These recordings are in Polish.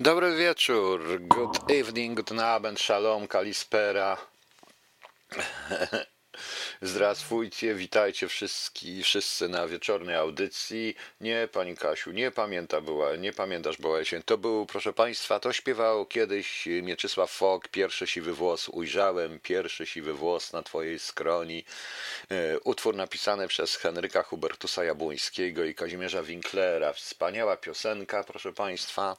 Dobry wieczór, good evening, guten Abend, shalom, kalispera. Zdrastwujcie, witajcie wszyscy, wszyscy na wieczornej audycji. Nie, pani Kasiu, nie pamięta była, nie pamiętasz była się. To był, proszę państwa, to śpiewał kiedyś Mieczysław Fok, pierwszy siwy włos ujrzałem, pierwszy siwy włos na twojej skroni. E, Utwór napisany przez Henryka Hubertusa Jabłońskiego i Kazimierza Winklera. Wspaniała piosenka, proszę państwa.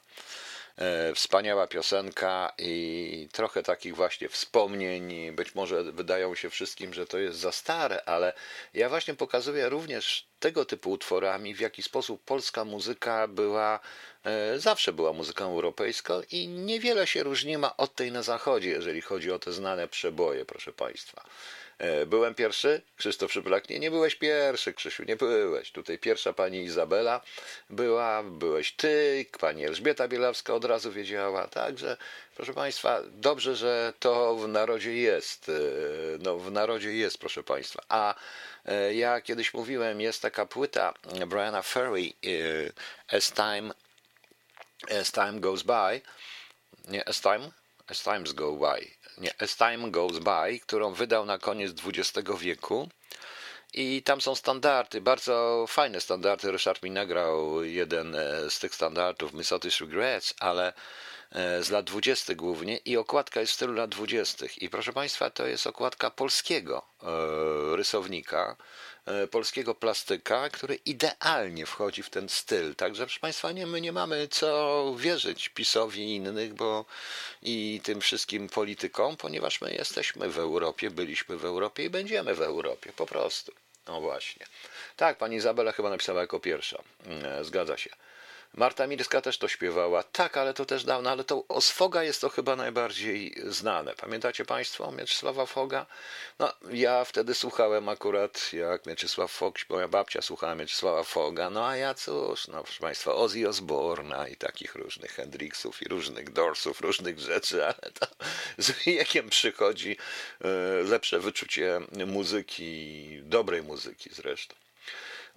E, Wspaniała piosenka i trochę takich właśnie wspomnień. Być może wydają się wszystkim, że to jest za stare, ale ja właśnie pokazuję również tego typu utworami, w jaki sposób polska muzyka była, e, zawsze była muzyką europejską i niewiele się różniła od tej na zachodzie, jeżeli chodzi o te znane przeboje, proszę Państwa. E, Byłem pierwszy? Krzysztof Szyplak, nie, nie byłeś pierwszy, Krzysiu, nie byłeś. Tutaj pierwsza pani Izabela była, byłeś ty, pani Elżbieta Bielawska od razu wiedziała, także proszę państwa, dobrze, że to w narodzie jest, e, no w narodzie jest, proszę państwa. A e, ja kiedyś mówiłem, jest taka płyta Briana Ferry, As Time, As Time Goes By, nie, As Time? As Times Go By. Nie, As Time Goes By, którą wydał na koniec XX wieku. I tam są standardy, bardzo fajne standardy. Ryszard mi nagrał jeden e, z tych standardów, Misotis Regrets, ale e, z lat 20. głównie i okładka jest w stylu lat 20. I proszę Państwa, to jest okładka polskiego e, rysownika, polskiego plastyka, który idealnie wchodzi w ten styl. Także proszę Państwa, nie, my nie mamy co wierzyć PiSowi i innych, bo i tym wszystkim politykom, ponieważ my jesteśmy w Europie, byliśmy w Europie i będziemy w Europie, po prostu. No właśnie. Tak, pani Izabela chyba napisała jako pierwsza. Mm, Zgadza się. Marta Mirska też to śpiewała. Tak, ale to też dawno, ale to o Sfoga jest to chyba najbardziej znane. Pamiętacie Państwo Mieczysława Foga? No, ja wtedy słuchałem akurat, jak Mieczysław Fog, moja babcia słuchała Mieczysława Foga, no a ja cóż, no proszę Państwa, Ozzy Osbourna i takich różnych Hendrixów i różnych Dorsów, różnych rzeczy, ale to z wiekiem przychodzi e, lepsze wyczucie muzyki, dobrej muzyki zresztą.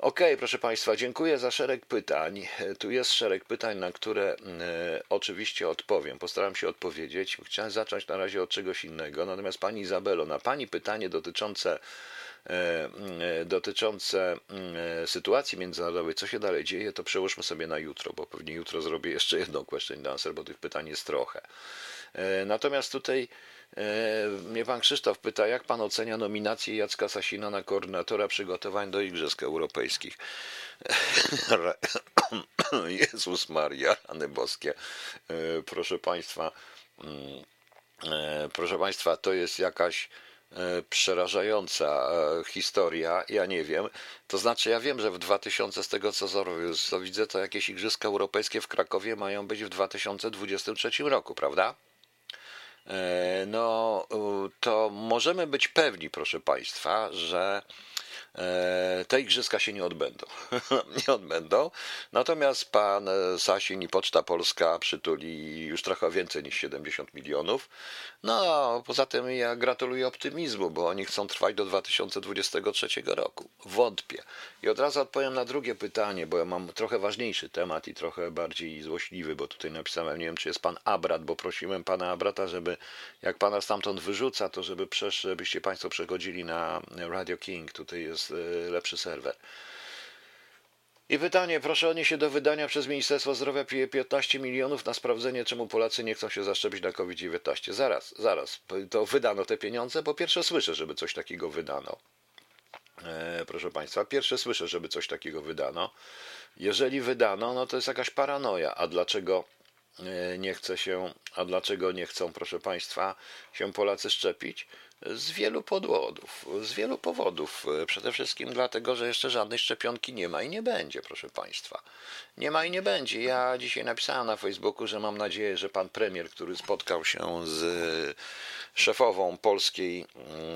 Okej, proszę Państwa, dziękuję za szereg pytań. Tu jest szereg pytań, na które e, oczywiście odpowiem. Postaram się odpowiedzieć. Chciałem zacząć na razie od czegoś innego. Natomiast Pani Izabelo, na Pani pytanie dotyczące e, e, dotyczące e, sytuacji międzynarodowej, co się dalej dzieje, to przełóżmy sobie na jutro, bo pewnie jutro zrobię jeszcze jedną question answer, bo tych pytań jest trochę. Natomiast tutaj mnie pan Krzysztof pyta, jak pan ocenia nominację Jacka Sasina na koordynatora przygotowań do Igrzysk Europejskich? Jezus Maria, rany boskie. E, Proszę państwa, mm, e, proszę państwa, to jest jakaś e, przerażająca e, historia, ja nie wiem. To znaczy, ja wiem, że w 2000, z tego co, co widzę, to jakieś Igrzyska Europejskie w Krakowie mają być w 2023 roku, prawda? E, No, to możemy być pewni, proszę Państwa, że te igrzyska się nie odbędą. nie odbędą. Natomiast pan e, Sasin i Poczta Polska przytuli już trochę więcej niż 70 milionów. No, poza tym ja gratuluję optymizmu, bo oni chcą trwać do 2023 roku. Wątpię. I od razu odpowiem na drugie pytanie, bo ja mam trochę ważniejszy temat i trochę bardziej złośliwy, bo tutaj napisałem, nie wiem, czy jest pan Abrat, bo prosiłem pana Abrata, żeby jak pana stamtąd wyrzuca, to żeby przesz, żebyście państwo przechodzili na Radio King. Tutaj jest e, lepszy serwer. I pytanie, proszę odnieść się do wydania przez Ministerstwo Zdrowia pi- 15 milionów na sprawdzenie, czemu Polacy nie chcą się zaszczepić na COVID-19. Zaraz, zaraz, to wydano te pieniądze? Po pierwsze słyszę, żeby coś takiego wydano. E, proszę Państwa, pierwsze słyszę, żeby coś takiego wydano. Jeżeli wydano, no to jest jakaś paranoja. A dlaczego e, nie chce się, a dlaczego nie chcą, proszę Państwa, się Polacy szczepić? Z wielu powodów, z wielu powodów. Przede wszystkim dlatego, że jeszcze żadnej szczepionki nie ma i nie będzie, proszę Państwa. Nie ma i nie będzie. Ja dzisiaj napisałem na Facebooku, że mam nadzieję, że pan premier, który spotkał się z szefową polskiej,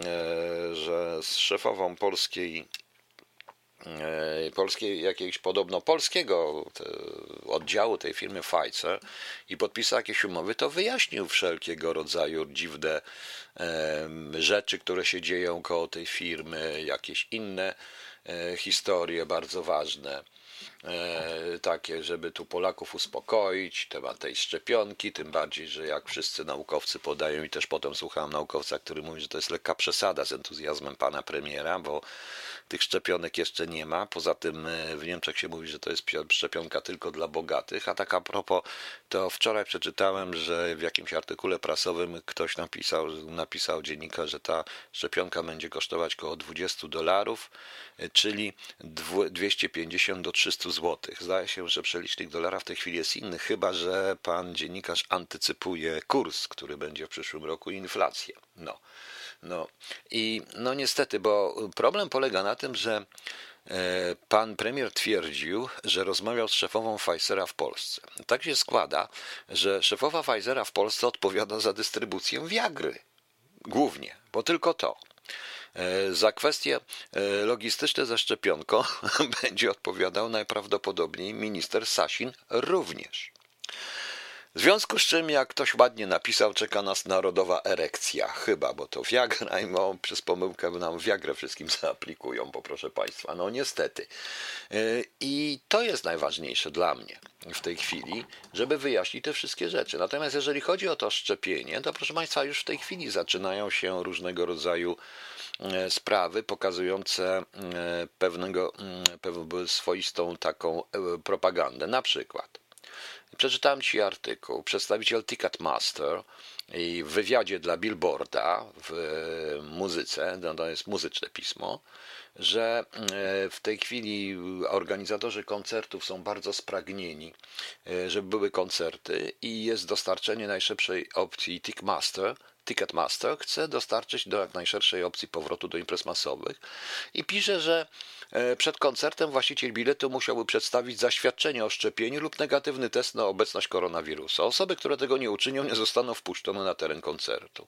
e, że z szefową polskiej polskiej, jakiegoś podobno polskiego oddziału tej firmy Pfizer i podpisał jakieś umowy, to wyjaśnił wszelkiego rodzaju dziwne rzeczy, które się dzieją koło tej firmy, jakieś inne e, historie bardzo ważne. E, takie, żeby tu Polaków uspokoić, temat tej szczepionki, tym bardziej, że jak wszyscy naukowcy podają i też potem słuchałem naukowca, który mówi, że to jest lekka przesada z entuzjazmem pana premiera, bo tych szczepionek jeszcze nie ma. Poza tym e, w Niemczech się mówi, że to jest szczepionka tylko dla bogatych. A tak a propos, to wczoraj przeczytałem, że w jakimś artykule prasowym ktoś napisał, napisał dziennikarz, że ta szczepionka będzie kosztować około 20 dolarów, czyli 250 do 300 zł. Zdaje się, że przelicznik dolara w tej chwili jest inny, chyba że pan dziennikarz antycypuje kurs, który będzie w przyszłym roku inflację. No. No i no niestety, bo problem polega na tym, że e, Pan premier twierdził, że rozmawiał z szefową Pfizera w Polsce. Tak się składa, że szefowa Pfizera w Polsce odpowiada za dystrybucję Viagry. Głównie, bo tylko to. E, za kwestie e, logistyczne ze szczepionką będzie odpowiadał najprawdopodobniej minister Sasin również. W związku z czym, jak ktoś ładnie napisał, czeka nas narodowa erekcja. Chyba, bo to Viagra i przez pomyłkę nam Viagrę wszystkim zaaplikują, bo proszę Państwa, no niestety. Y, I to jest najważniejsze dla mnie w tej chwili, żeby wyjaśnić te wszystkie rzeczy. Natomiast jeżeli chodzi o to szczepienie, to proszę Państwa, już w tej chwili zaczynają się różnego rodzaju sprawy pokazujące y, pewnego, swoistą taką propagandę. Na przykład Przeczytałem Ci artykuł. Przedstawiciel Ticketmaster i w wywiadzie dla Billboarda w muzyce, no to jest muzyczne pismo, że e, w tej chwili organizatorzy koncertów są bardzo spragnieni, e, żeby były koncerty i jest dostarczenie najszybszej opcji Ticketmaster, Ticketmaster chce dostarczyć do jak najszerszej opcji powrotu do imprez masowych i pisze, że przed koncertem właściciel biletu musiałby przedstawić zaświadczenie o szczepieniu lub negatywny test na obecność koronawirusa. Osoby, które tego nie uczynią, nie zostaną wpuszczone na teren koncertu.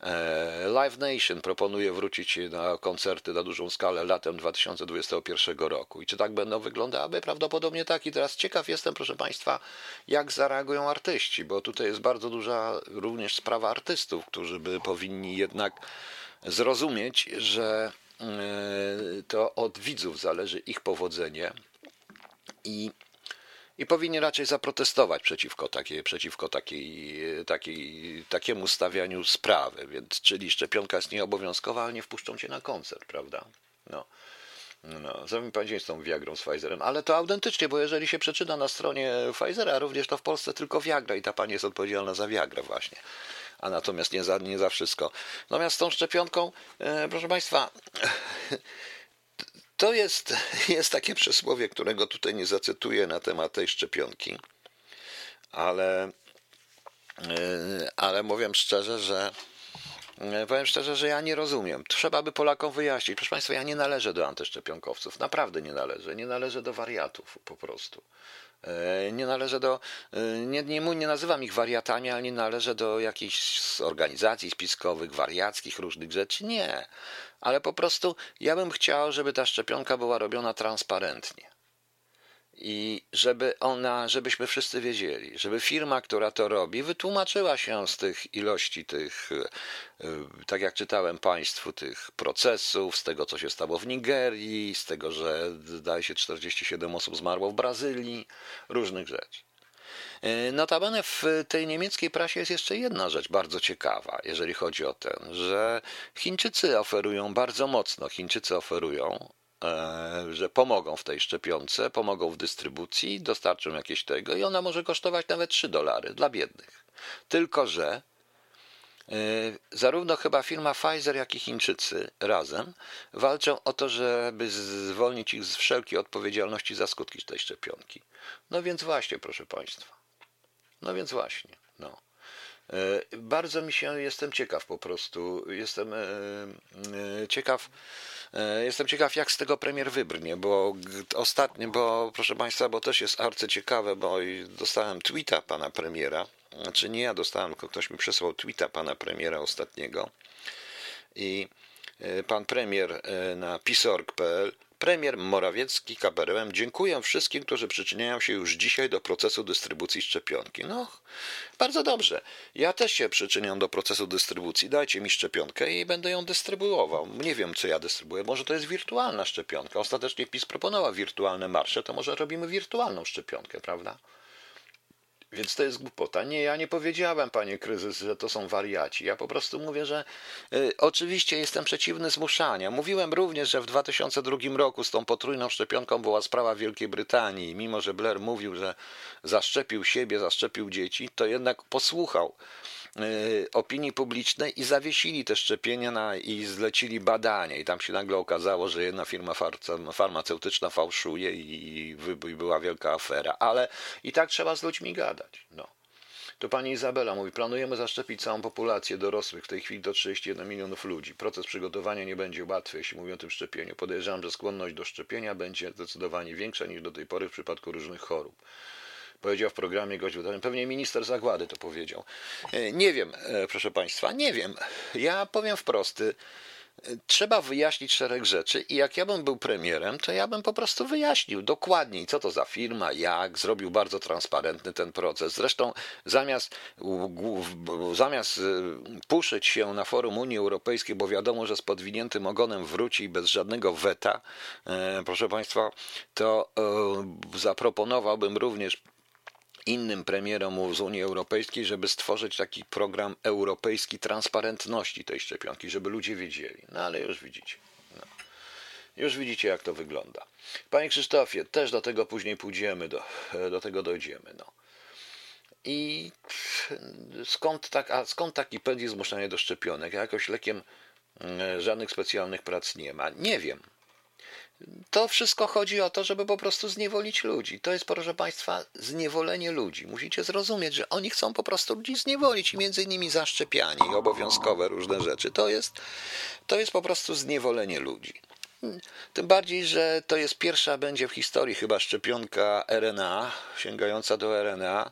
E, Live Nation proponuje wrócić na koncerty na dużą skalę latem 2021 roku. I czy tak będą wyglądały? Prawdopodobnie tak. I teraz ciekaw jestem, proszę Państwa, jak zareagują artyści, bo tutaj jest bardzo duża również sprawa artystów, którzy by powinni jednak zrozumieć, że e, to od widzów zależy ich powodzenie i i powinni raczej zaprotestować przeciwko, takiej, przeciwko takiej, takiej, takiemu stawianiu sprawy. Więc, czyli szczepionka jest nieobowiązkowa, ale nie wpuszczą cię na koncert, prawda? No. No, zrobimy pan z tą Viagrą z Pfizerem, ale to autentycznie, bo jeżeli się przeczyta na stronie Pfizera, również to w Polsce tylko Viagra i ta pani jest odpowiedzialna za Viagrę właśnie, a natomiast nie za, nie za wszystko. Natomiast z tą szczepionką, e, proszę państwa, to jest, jest takie przysłowie, którego tutaj nie zacytuję na temat tej szczepionki, ale, e, ale mówię szczerze, że e, Powiem szczerze, że ja nie rozumiem. Trzeba by Polakom wyjaśnić. Proszę Państwa, ja nie należę do antyszczepionkowców. Naprawdę nie należę. Nie należę do wariatów po prostu. E, nie należę do, nie, nie, nie nazywam ich wariatami, ale nie należę do jakichś organizacji spiskowych, wariackich, różnych rzeczy. Nie ale po prostu ja bym chciał, żeby ta szczepionka była robiona transparentnie. I żeby ona, żebyśmy wszyscy wiedzieli, żeby firma, która to robi, wytłumaczyła się z tych ilości tych, e, tak jak czytałem Państwu, tych procesów, z tego, co się stało w Nigerii, z tego, że zdaje się 47 osób zmarło w Brazylii, różnych rzeczy. E, notabene w tej niemieckiej prasie jest jeszcze jedna rzecz bardzo ciekawa, jeżeli chodzi o ten, że Chińczycy oferują bardzo mocno, Chińczycy oferują, e, że pomogą w tej szczepionce, pomogą w dystrybucji, dostarczą jakieś tego i ona może kosztować nawet 3 dolary dla biednych. Tylko, że e, Zarówno chyba firma Pfizer, jak i Chińczycy razem walczą o to, żeby zwolnić ich z wszelkiej odpowiedzialności za skutki tej szczepionki. No więc właśnie, proszę Państwa. No więc właśnie, no. E, bardzo mi się, jestem ciekaw po prostu, jestem e, e, ciekaw, jestem ciekaw jak z tego premier wybrnie, bo ostatnio, bo proszę Państwa, bo też jest arcy ciekawe, bo dostałem tweeta pana premiera, znaczy nie ja dostałem, tylko ktoś mi przesłał tweeta pana premiera ostatniego i pan premier na pisorg.pl Premier Morawiecki KPRM dziękuję wszystkim, którzy przyczyniają się już dzisiaj do procesu dystrybucji szczepionki. No, bardzo dobrze. Ja też się przyczyniam do procesu dystrybucji. Dajcie mi szczepionkę i będę ją dystrybuował. Nie wiem, co ja dystrybuję. Może to jest wirtualna szczepionka. Ostatecznie PiS proponował wirtualne marsze, to może robimy wirtualną szczepionkę, prawda? Więc to jest głupota. Nie, ja nie powiedziałem, panie kryzys, że to są wariaci. Ja po prostu mówię, że y, oczywiście jestem przeciwny zmuszania. Mówiłem również, że w 2002 roku z tą potrójną szczepionką była sprawa Wielkiej Brytanii. Mimo, że Blair mówił, że zaszczepił siebie, zaszczepił dzieci, to jednak posłuchał opinii publicznej i zawiesili te szczepienia na, i zlecili badania. I tam się nagle okazało, że jedna firma farmaceutyczna fałszuje i, i była wielka afera. Ale i tak trzeba z ludźmi gadać. No. To pani Izabela mówi, planujemy zaszczepić całą populację dorosłych, w tej chwili do 31 milionów ludzi. Proces przygotowania nie będzie łatwy, jeśli mówię o tym szczepieniu. Podejrzewam, że skłonność do szczepienia będzie zdecydowanie większa niż do tej pory w przypadku różnych chorób powiedział w programie gość Pewnie minister Zagłady to powiedział. E, nie wiem, e, proszę Państwa, nie wiem. Ja powiem wprost. E, trzeba wyjaśnić szereg rzeczy i jak ja bym był premierem, to ja bym po prostu wyjaśnił dokładniej, co to za firma, jak, zrobił bardzo transparentny ten proces. Zresztą zamiast, zamiast puszyć się na forum Unii Europejskiej, bo wiadomo, że z podwiniętym ogonem wróci bez żadnego weta, proszę Państwa, to zaproponowałbym również innym premierom z Unii Europejskiej, żeby stworzyć taki program europejski transparentności tej szczepionki, żeby ludzie wiedzieli. No ale już widzicie. No. Już widzicie, jak to wygląda. Panie Krzysztofie, też do tego później pójdziemy, do, do tego dojdziemy. No. I skąd, tak, a skąd taki pęd zmuszanie do szczepionek? Jakoś lekiem mm, żadnych specjalnych prac nie ma. Nie wiem. To wszystko chodzi o to, żeby po prostu zniewolić ludzi. To jest, proszę Państwa, zniewolenie ludzi. Musicie zrozumieć, że oni chcą po prostu ludzi zniewolić i między innymi zaszczepianie i obowiązkowe różne rzeczy. To jest, to jest po prostu zniewolenie ludzi. Tym bardziej, że to jest pierwsza będzie w historii chyba szczepionka RNA, sięgająca do RNA.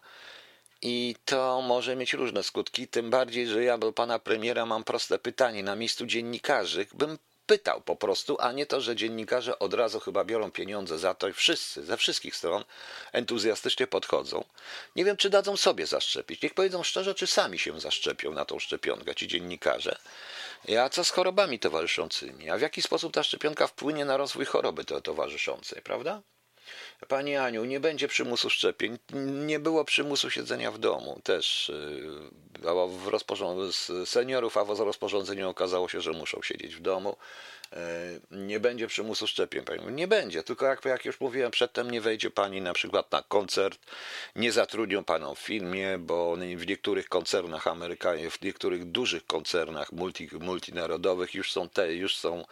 I to może mieć różne skutki, tym bardziej, że ja do pana premiera mam proste pytanie. Na miejscu dziennikarzy bym pytał po prostu, a nie to, że dziennikarze od razu chyba biorą pieniądze za to i wszyscy, ze wszystkich stron entuzjastycznie podchodzą. Nie wiem, czy dadzą sobie zaszczepić. Niech powiedzą szczerze, czy sami się zaszczepią na tą szczepionkę, ci dziennikarze. A co z chorobami towarzyszącymi? A w jaki sposób ta szczepionka wpłynie na rozwój choroby towarzyszącej, prawda? Pani Aniu, nie będzie przymusu szczepień. Nie było przymusu siedzenia w domu też. Y, w rozporządzeniu seniorów, a w rozporządzeniu okazało się, że muszą siedzieć w domu. Y, nie będzie przymusu szczepień. Nie będzie, tylko jak, jak już mówiłem przedtem, nie wejdzie pani na przykład na koncert, nie zatrudnią panią w filmie, bo w niektórych koncernach amerykańskich, w niektórych dużych koncernach multi, multinarodowych już są te, już są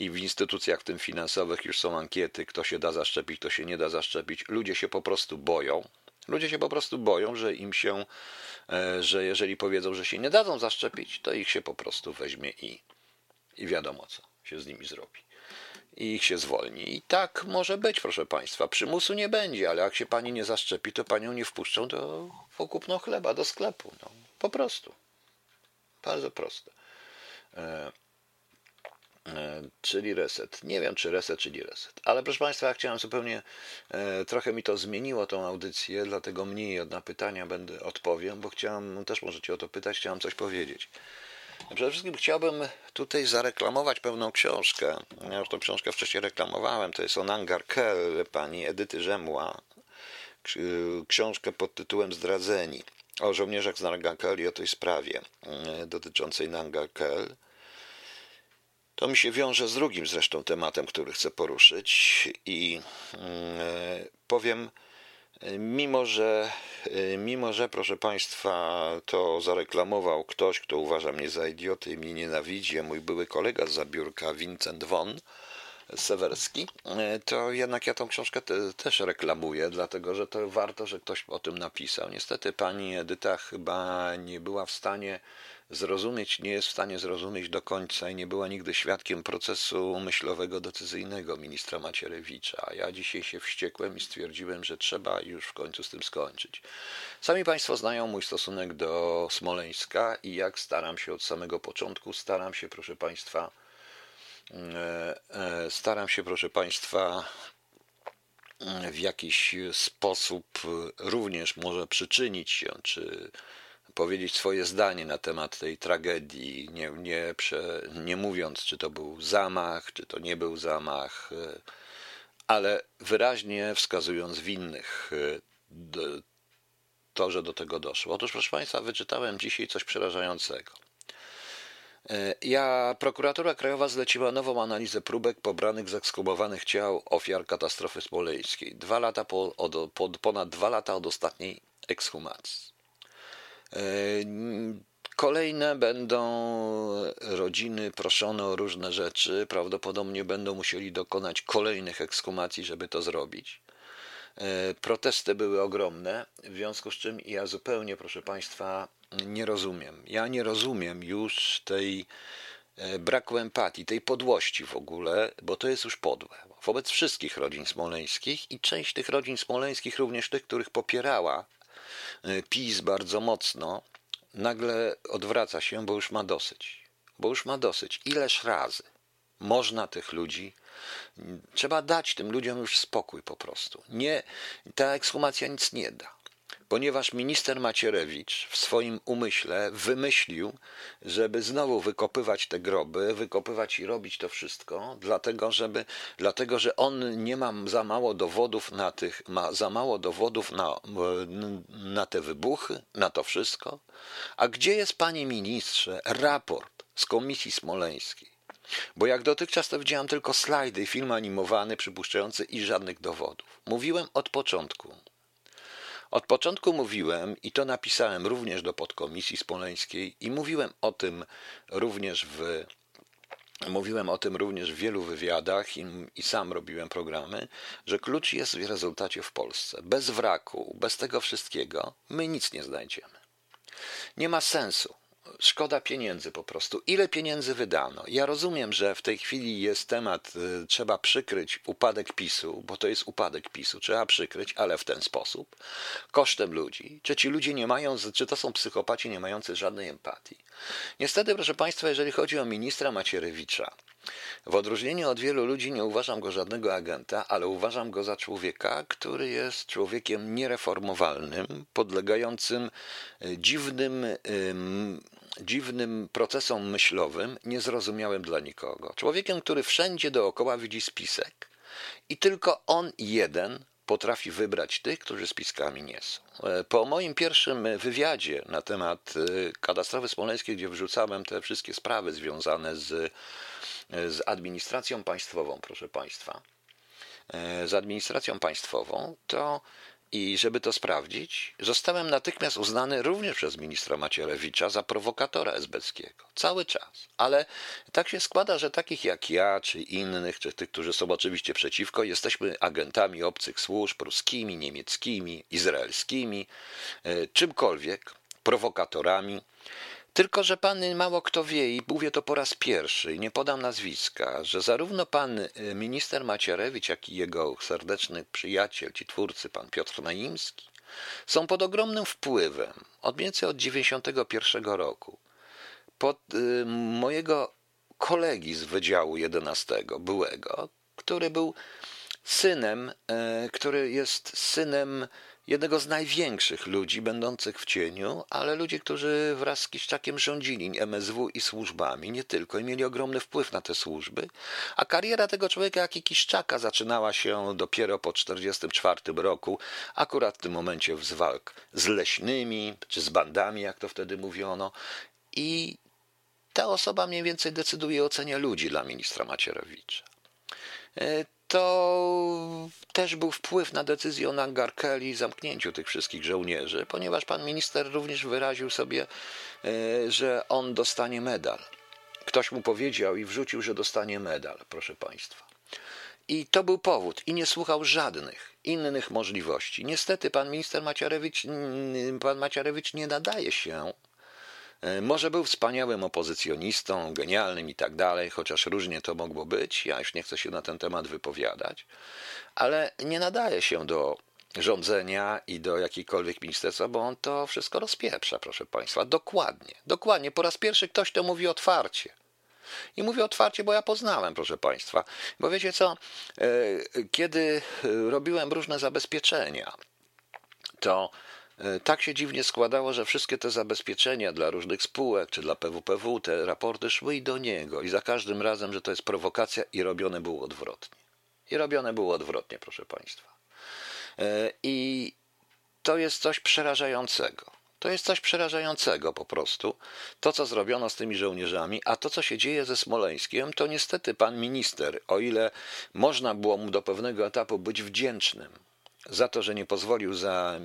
i w instytucjach, w tym finansowych, już są ankiety, kto się da zaszczepić, kto się nie da zaszczepić. Ludzie się po prostu boją. Ludzie się po prostu boją, że im się, e, że jeżeli powiedzą, że się nie dadzą zaszczepić, to ich się po prostu weźmie i, i wiadomo co się z nimi zrobi. I ich się zwolni. I tak może być, proszę Państwa. Przymusu nie będzie, ale jak się Pani nie zaszczepi, to Panią nie wpuszczą do pokupno chleba, do sklepu. No, po prostu. Bardzo proste. E, czyli reset. Nie wiem, czy reset, czy nie reset. Ale proszę Państwa, ja chciałem zupełnie, e, trochę mi to zmieniło tą audycję, dlatego mniej na pytania będę odpowiem, bo chciałem, też możecie o to pytać, chciałem coś powiedzieć. Przede wszystkim chciałbym tutaj zareklamować pewną książkę. Ja już tą książkę wcześniej reklamowałem. To jest Onangar Kell pani Edyty Rzemła. Książkę pod tytułem Zdradzeni. O żołnierzach z Nangarkel i o tej sprawie e, dotyczącej Nangarkel. To mi się wiąże z drugim zresztą tematem, który chcę poruszyć i mm, powiem, mimo że, mimo że, proszę Państwa, to zareklamował ktoś, kto uważa mnie za idiotę i mnie nienawidzi, mój były kolega z zabiórka Vincent Von, Sewerski, to jednak ja tą książkę te, też reklamuję, dlatego że to warto, że ktoś o tym napisał. Niestety pani Edyta chyba nie była w stanie zrozumieć, nie jest w stanie zrozumieć do końca i nie była nigdy świadkiem procesu myślowego, decyzyjnego ministra Macierewicza. Ja dzisiaj się wściekłem i stwierdziłem, że trzeba już w końcu z tym skończyć. Sami Państwo znają mój stosunek do Smoleńska i jak staram się od samego początku, staram się, proszę Państwa, Staram się, proszę Państwa, w jakiś sposób również może przyczynić się, czy powiedzieć swoje zdanie na temat tej tragedii, nie, nie, prze, nie mówiąc, czy to był zamach, czy to nie był zamach, ale wyraźnie wskazując winnych to, że do tego doszło. Otóż, proszę Państwa, wyczytałem dzisiaj coś przerażającego. Ja, prokuratura krajowa zleciła nową analizę próbek pobranych z ekskubowanych ciał ofiar katastrofy smoleńskiej. Dwa lata po, od, po, ponad dwa lata od ostatniej ekshumacji. Kolejne będą rodziny proszone o różne rzeczy. Prawdopodobnie będą musieli dokonać kolejnych ekshumacji, żeby to zrobić. Protesty były ogromne, w związku z czym ja zupełnie, proszę Państwa, nie rozumiem. Ja nie rozumiem już tej braku empatii, tej podłości w ogóle, bo to jest już podłe. Wobec wszystkich rodzin smoleńskich i część tych rodzin smoleńskich, również tych, których popierała PiS bardzo mocno, nagle odwraca się, bo już ma dosyć. Bo już ma dosyć. Ileż razy można tych ludzi. Trzeba dać tym ludziom już spokój po prostu. Nie, ta ekshumacja nic nie da ponieważ minister Macierewicz w swoim umyśle wymyślił, żeby znowu wykopywać te groby, wykopywać i robić to wszystko, dlatego, żeby, dlatego że on nie ma za mało dowodów na tych, ma za mało dowodów na, na te wybuchy, na to wszystko. A gdzie jest, panie ministrze, raport z Komisji Smoleńskiej? Bo jak dotychczas to widziałem tylko slajdy, film animowany przypuszczający i żadnych dowodów. Mówiłem od początku, od początku mówiłem, i to napisałem również do podkomisji spoleńskiej, i mówiłem o tym również w Mówiłem o tym również w wielu wywiadach i, i, sam robiłem programy, że klucz jest w rezultacie w Polsce. Bez wraku, bez tego wszystkiego my nic nie znajdziemy. Nie ma sensu szkoda pieniędzy po prostu. Ile pieniędzy wydano? Ja rozumiem, że w tej chwili jest temat, y, trzeba przykryć upadek PiSu, bo to jest upadek PiSu, trzeba przykryć, ale w ten sposób, kosztem ludzi. Czy ci ludzie nie mają, czy to są psychopaci nie mający żadnej empatii? Niestety, proszę Państwa, jeżeli chodzi o ministra Macierewicza, w odróżnieniu od wielu ludzi nie uważam go żadnego agenta, ale uważam go za człowieka, który jest człowiekiem niereformowalnym, podlegającym y, dziwnym dziwnym procesom myślowym, niezrozumiałym dla nikogo. Człowiekiem, który wszędzie dookoła widzi spisek i tylko on jeden potrafi wybrać tych, którzy spiskami nie są. E, po moim pierwszym wywiadzie na temat e, katastrofy smoleńskiej, gdzie wrzucałem te wszystkie sprawy związane z, e, z administracją państwową, proszę Państwa, z administracją państwową, to i żeby to sprawdzić, zostałem natychmiast uznany również przez ministra Macierewicza za prowokatora esbeckiego. Cały czas. Ale tak się składa, że takich jak ja, czy innych, czy tych, którzy są oczywiście przeciwko, jesteśmy agentami obcych służb, ruskimi, niemieckimi, izraelskimi, e, czymkolwiek, prowokatorami. Tylko, że pan mało kto wie, i mówię to po raz pierwszy, i nie podam nazwiska, że zarówno pan y, minister Macierewicz, jak i jego serdeczny przyjaciel, ci twórcy, pan Piotr Naimski, są pod ogromnym wpływem od mniej więcej od 91 roku. Pod y, mojego kolegi z Wydziału 11, byłego, który był synem, y, który jest synem jednego z największych ludzi będących w cieniu, ale ludzi, którzy wraz z Kiszczakiem rządzili MSW i służbami, nie tylko, i mieli ogromny wpływ na te służby. A kariera tego człowieka, jak i Kiszczaka, zaczynała się dopiero po 1944 roku, akurat w tym momencie z walk z leśnymi, czy z bandami, jak to wtedy mówiono. I ta osoba mniej więcej decyduje o cenie ludzi dla ministra Macierewicza. To też był wpływ na decyzję o Nangarkeli i zamknięciu tych wszystkich żołnierzy, ponieważ pan minister również wyraził sobie, e, że on dostanie medal. Ktoś mu powiedział i wrzucił, że dostanie medal, proszę państwa. I to był powód, i nie słuchał żadnych innych możliwości. Niestety pan minister Macierewicz, pan Macierewicz nie nadaje się może był wspaniałym opozycjonistą, genialnym i tak dalej, chociaż różnie to mogło być. Ja już nie chcę się na ten temat wypowiadać, ale nie nadaje się do rządzenia i do jakiejkolwiek ministerstwa, bo on to wszystko rozpieprza, proszę Państwa. Dokładnie, dokładnie. Po raz pierwszy ktoś to mówi otwarcie. I mówię otwarcie, bo ja poznałem, proszę Państwa. Bo wiecie co, e, kiedy robiłem różne zabezpieczenia, to e, tak się dziwnie składało, że wszystkie te zabezpieczenia dla różnych spółek czy dla PWPW, te raporty szły i do niego. I za każdym razem, że to jest prowokacja i robione było odwrotnie. I robione było odwrotnie, proszę Państwa. E, I to jest coś przerażającego. To jest coś przerażającego po prostu. To, co zrobiono z tymi żołnierzami, a to, co się dzieje ze Smoleńskiem, to niestety pan minister, o ile można było mu do pewnego etapu być wdzięcznym za to, że nie pozwolił za,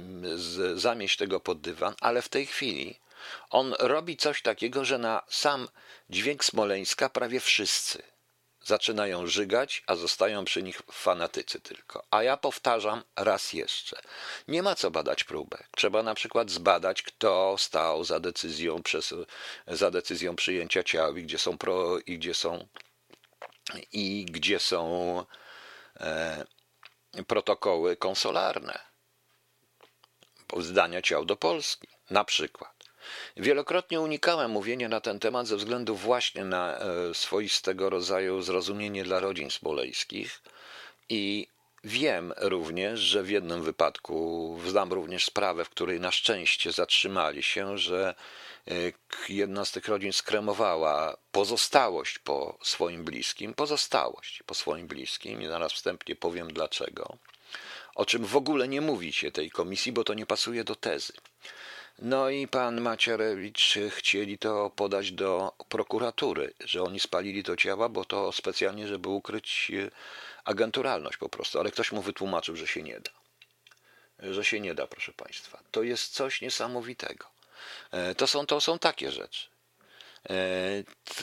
zamieść tego pod dywan, ale w tej chwili on robi coś takiego, że na sam dźwięk Smoleńska prawie wszyscy zaczynają żygać, a zostają przy nich fanatycy tylko. A ja powtarzam raz jeszcze. Nie ma co badać próbek. Trzeba na przykład zbadać, kto stał za decyzją, przez, za decyzją przyjęcia ciał i gdzie są pro, i gdzie są i gdzie są e, protokoły konsularne zdania ciał do Polski, na przykład. Wielokrotnie unikałem mówienia na ten temat ze względu właśnie na e, swoistego rodzaju zrozumienie dla rodzin smolejskich i wiem również, że w jednym wypadku znam również sprawę, w której na szczęście zatrzymali się, że e, tych rodzin skremowała pozostałość po swoim bliskim, pozostałość po swoim bliskim i zaraz wstępnie powiem dlaczego. O czym w ogóle nie mówi się tej komisji, bo to nie pasuje do tezy. No i pan Macierewicz chcieli to podać do prokuratury, że oni spalili to ciała, bo to specjalnie, żeby ukryć e, agenturalność po prostu, ale ktoś mu wytłumaczył, że się nie da. Że się nie da, proszę państwa. To jest coś niesamowitego. E, to są, to są takie rzeczy. E,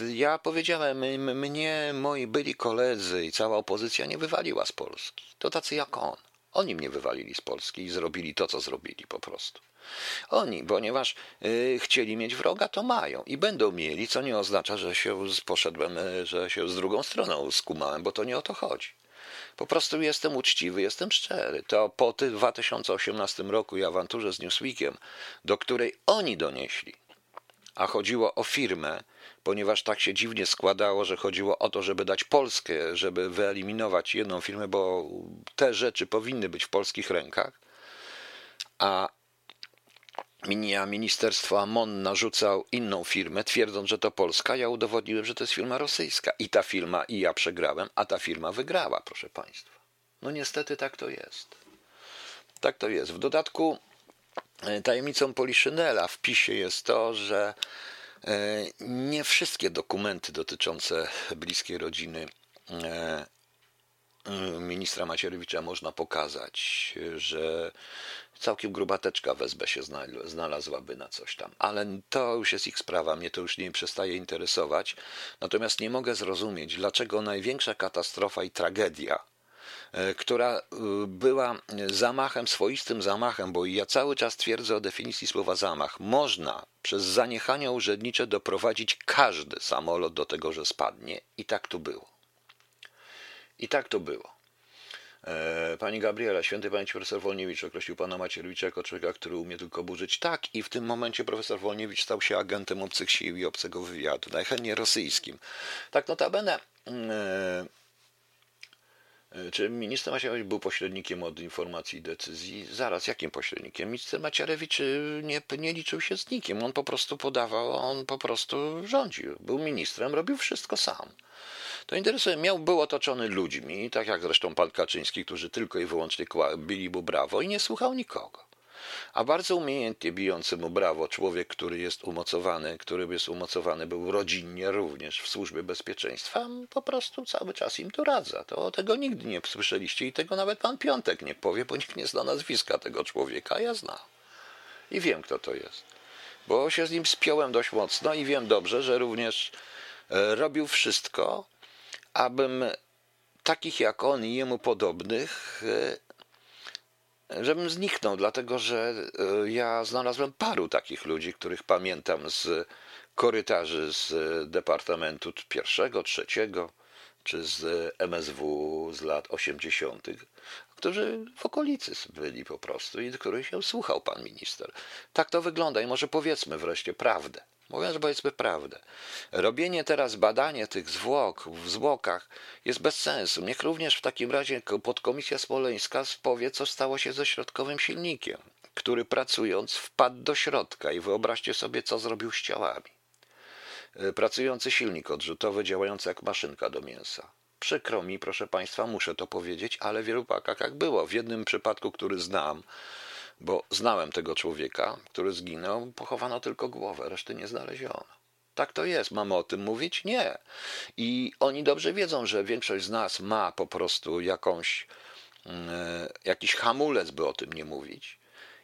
ja powiedziałem, mnie moi byli koledzy i cała opozycja nie wywaliła z Polski. To tacy jak on. Oni mnie wywalili z Polski i zrobili to, co zrobili po prostu. Oni, ponieważ y, chcieli mieć wroga, to mają i będą mieli, co nie oznacza, że się poszedłem, że się z drugą stroną skumałem, bo to nie o to chodzi. Po prostu jestem uczciwy, jestem szczery. To po 2018 roku i awanturze z Newsweekiem, do której oni donieśli, a chodziło o firmę, ponieważ tak się dziwnie składało, że chodziło o to, żeby dać Polskę, żeby wyeliminować jedną firmę, bo te rzeczy powinny być w polskich rękach, a a ministerstwo Amon narzucał inną firmę, twierdząc, że to Polska. Ja udowodniłem, że to jest firma rosyjska. I ta firma, i ja przegrałem, a ta firma wygrała, proszę Państwa. No niestety tak to jest. Tak to jest. W dodatku e, tajemnicą Poliszynela w PiSie jest to, że e, nie wszystkie dokumenty dotyczące bliskiej rodziny e, ministra Macierewicza można pokazać, że całkiem grubateczka wezbę się znalazłaby na coś tam. Ale to już jest ich sprawa, mnie to już nie przestaje interesować. Natomiast nie mogę zrozumieć, dlaczego największa katastrofa i tragedia, e, która e, była zamachem, swoistym zamachem, bo ja cały czas twierdzę o definicji słowa zamach. Można przez zaniechania urzędnicze doprowadzić każdy samolot do tego, że spadnie. I tak to było. I tak to było. E, pani Gabriela, święty pamięci profesor Wolniewicz określił pana Macierewicza jako człowieka, który umie tylko burzyć. Tak, i w tym momencie profesor Wolniewicz stał się agentem obcych sił i obcego wywiadu, najchętniej rosyjskim. Tak notabene, e, e, czy minister Macierewicz był pośrednikiem od informacji i decyzji? Zaraz, jakim pośrednikiem? Minister Macierewicz nie, nie liczył się z nikim, on po prostu podawał, on po prostu rządził. Był ministrem, robił wszystko sam to interesuje, miał, był otoczony ludźmi, tak jak zresztą pan Kaczyński, którzy tylko i wyłącznie bili mu brawo i nie słuchał nikogo. A bardzo umiejętnie bijący mu brawo człowiek, który jest umocowany, który jest umocowany był rodzinnie również w służbie bezpieczeństwa, po prostu cały czas im doradza. To tego nigdy nie słyszeliście i tego nawet pan Piątek nie powie, bo nikt nie zna nazwiska tego człowieka, ja znam. I wiem, kto to jest. Bo się z nim spiąłem dość mocno i wiem dobrze, że również e, robił wszystko, abym takich jak on i jemu podobnych, e, żebym zniknął, dlatego że e, ja znalazłem paru takich ludzi, których pamiętam z korytarzy z Departamentu pierwszego, trzeciego, czy z MSW z lat 80., którzy w okolicy byli po prostu i których się słuchał pan minister. Tak to wygląda i może powiedzmy wreszcie prawdę. Mówiąc powiedzmy prawdę. Robienie teraz badania tych zwłok w zwłokach jest bez sensu. Niech również w takim razie podkomisja smoleńska powie, co stało się ze środkowym silnikiem, który pracując wpadł do środka i wyobraźcie sobie, co zrobił z ciałami. E, pracujący silnik odrzutowy działający jak maszynka do mięsa. Przykro mi, proszę Państwa, muszę to powiedzieć, ale w wielu pakach jak było. W jednym przypadku, który znam, bo znałem tego człowieka, który zginął, pochowano tylko głowę, reszty nie znaleziono. Tak to jest. Mamy o tym mówić? Nie. I oni dobrze wiedzą, że większość z nas ma po prostu jakąś, mm, jakiś hamulec, by o tym nie mówić.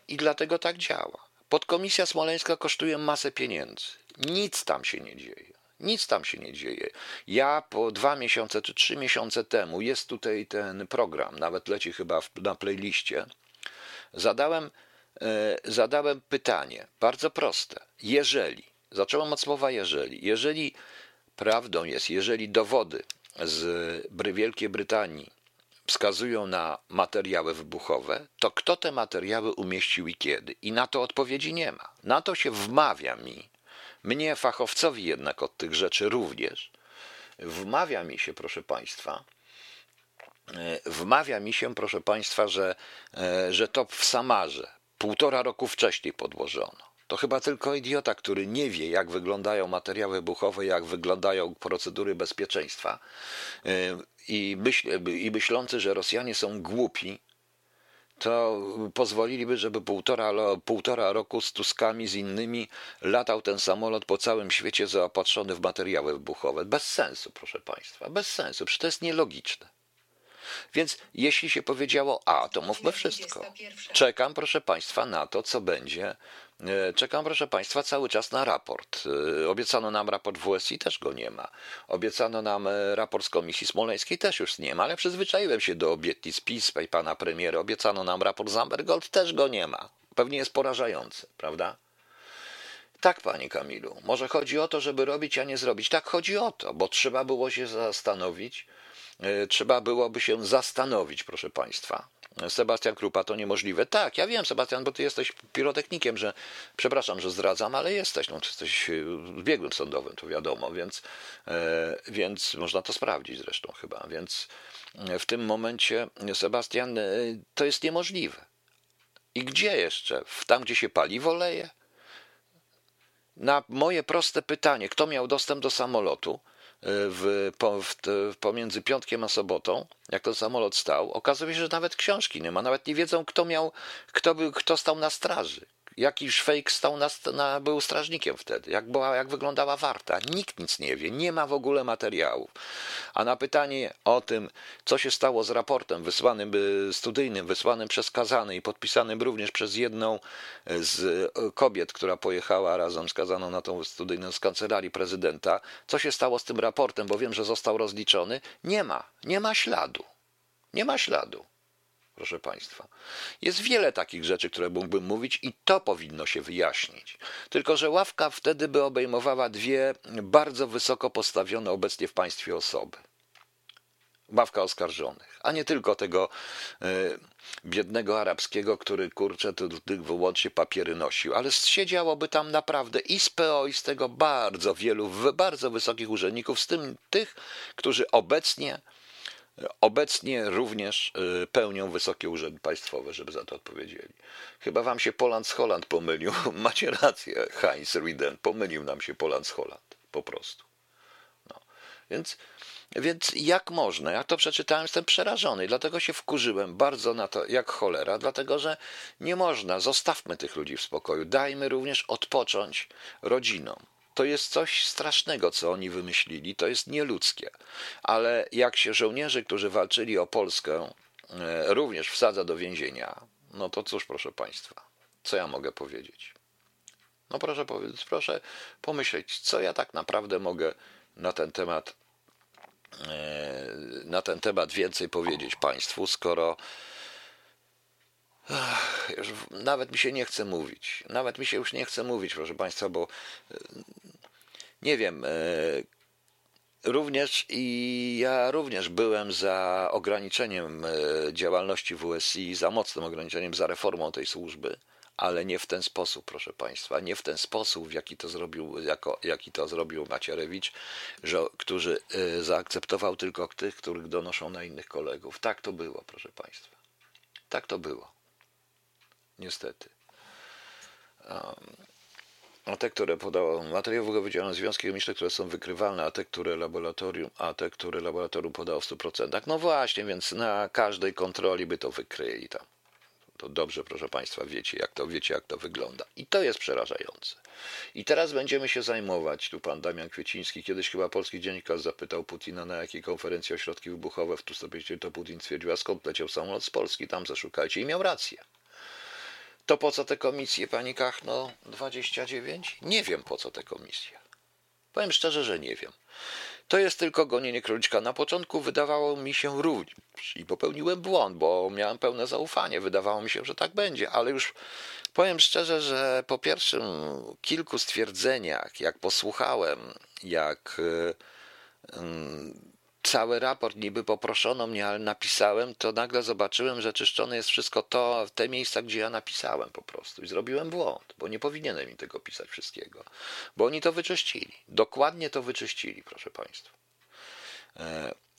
I dlatego tak działa. Podkomisja smoleńska kosztuje masę pieniędzy. Nic tam się nie dzieje. Nic tam się nie dzieje. Ja po dwa miesiące czy trzy miesiące temu, jest tutaj ten program, nawet leci chyba na playliście, zadałem, e, zadałem pytanie, bardzo proste. Jeżeli, zacząłem od słowa jeżeli, jeżeli prawdą jest, jeżeli dowody z Wielkiej Brytanii wskazują na materiały wybuchowe, to kto te materiały umieścił i kiedy? I na to odpowiedzi nie ma. Na to się wmawia mi, mnie, fachowcowi jednak od tych rzeczy również, wmawia mi się, proszę Państwa, wmawia mi się, proszę Państwa, że, e, że to w Samarze półtora roku wcześniej podłożono. To chyba tylko idiota, który nie wie, jak wyglądają materiały wybuchowe, jak wyglądają procedury bezpieczeństwa e, i, myśl, i myślący, że Rosjanie są głupi, to pozwoliliby, żeby półtora, półtora roku z Tuskami, z innymi latał ten samolot po całym świecie zaopatrzony w materiały wybuchowe. Bez sensu, proszę Państwa, bez sensu, przecież to jest nielogiczne. Więc jeśli się powiedziało A, to mówmy wszystko. Czekam, proszę Państwa, na to, co będzie E, czekam, proszę Państwa, cały czas na raport. E, obiecano nam raport WSI, też go nie ma. Obiecano nam e, raport z Komisji Smoleńskiej, też już nie ma, ale przyzwyczaiłem się do obietnic PiS i pana premiera. Obiecano nam raport z Ambergold, też go nie ma. Pewnie jest porażający, prawda? Tak, panie Kamilu. Może chodzi o to, żeby robić, a nie zrobić. Tak, chodzi o to, bo trzeba było się zastanowić. Trzeba byłoby się zastanowić, proszę państwa Sebastian Krupa, to niemożliwe. Tak, ja wiem, Sebastian, bo ty jesteś pirotechnikiem, że przepraszam, że zdradzam, ale jesteś, no, jesteś biegłym sądowym, to wiadomo, więc, e, więc można to sprawdzić zresztą chyba. Więc w tym momencie, Sebastian, e, to jest niemożliwe. I gdzie jeszcze? Tam, gdzie się paliwo leje? Na moje proste pytanie, kto miał dostęp do samolotu, w, po, w, pomiędzy piątkiem a sobotą, jak ten samolot stał, okazuje się, że nawet książki nie ma, nawet nie wiedzą, kto miał, kto, był, kto stał na straży. Jakiś fake stał na, na, był strażnikiem wtedy, jak, była, jak wyglądała warta. Nikt nic nie wie, nie ma w ogóle materiałów. A na pytanie o tym, co się stało z raportem wysłanym, y, studyjnym, wysłanym przez Kazany i podpisanym również przez jedną z y, kobiet, która pojechała razem z Kazaną na tą studyjną z kancelarii prezydenta, co się stało z tym raportem, bo wiem, że został rozliczony, nie ma, nie ma śladu. Nie ma śladu proszę Państwa. Jest wiele takich rzeczy, które mógłbym mówić, i to powinno się wyjaśnić. Tylko, że ławka wtedy by obejmowała dwie bardzo wysoko postawione obecnie w państwie osoby. Ławka oskarżonych, a nie tylko tego y, biednego arabskiego, który kurczę tych wyłącznie papiery nosił, ale siedziałoby tam naprawdę i z PO, i z tego bardzo wielu, bardzo wysokich urzędników, z tym tych, którzy obecnie Obecnie również y, pełnią wysokie urzędy państwowe, żeby za to odpowiedzieli. Chyba wam się Poland z Holland pomylił. Macie rację, Heinz Rieden. Pomylił nam się Poland z Holland. Po prostu. No. Więc, więc jak można? Ja to przeczytałem, jestem przerażony. Dlatego się wkurzyłem bardzo na to, jak cholera. Dlatego, że nie można. Zostawmy tych ludzi w spokoju. Dajmy również odpocząć rodzinom. To jest coś strasznego, co oni wymyślili, to jest nieludzkie. Ale jak się żołnierzy, którzy walczyli o Polskę, e, również wsadza do więzienia, no to cóż, proszę Państwa, co ja mogę powiedzieć? No proszę powiedzieć, proszę pomyśleć, co ja tak naprawdę mogę na ten temat e, na ten temat więcej powiedzieć Państwu, skoro już nawet mi się nie chce mówić. Nawet mi się już nie chce mówić, proszę Państwa, bo e, nie wiem. E, również i ja również byłem za ograniczeniem e, działalności WSI, za mocnym ograniczeniem, za reformą tej służby, ale nie w ten sposób, proszę Państwa, nie w ten sposób, w jaki to zrobił, jako, jaki to zrobił Macierewicz, że, który zaakceptował tylko tych, których donoszą na innych kolegów. Tak to było, proszę Państwa. Tak to było. Niestety. A te, które podało materiał wydzielone związki chemiczne, które są wykrywalne, a te, które laboratorium, a te, które laboratorium podało w 100%. No właśnie, więc na każdej kontroli by to wykryli tam. To dobrze, proszę Państwa, wiecie jak to, wiecie jak to wygląda. I to jest przerażające. I teraz będziemy się zajmować, tu pan Damian Kwieciński, kiedyś chyba polski dziennikarz zapytał Putina, na jakiej konferencji o środki wybuchowe w tu to Putin stwierdził, a skąd leciał samolot z Polski, tam zaszukajcie i miał rację. To po co te komisje, pani Kachno 29? Nie wiem po co te komisje. Powiem szczerze, że nie wiem. To jest tylko gonienie króliczka. Na początku wydawało mi się również i popełniłem błąd, bo miałem pełne zaufanie. Wydawało mi się, że tak będzie, ale już powiem szczerze, że po pierwszym kilku stwierdzeniach, jak posłuchałem, jak e, cały raport niby poproszono mnie, ale napisałem, to nagle zobaczyłem, że czyszczone jest wszystko to, te miejsca, gdzie ja napisałem po prostu. I zrobiłem błąd, bo nie powinienem mi tego pisać wszystkiego. Bo oni to wyczyścili. Dokładnie to wyczyścili, proszę Państwa.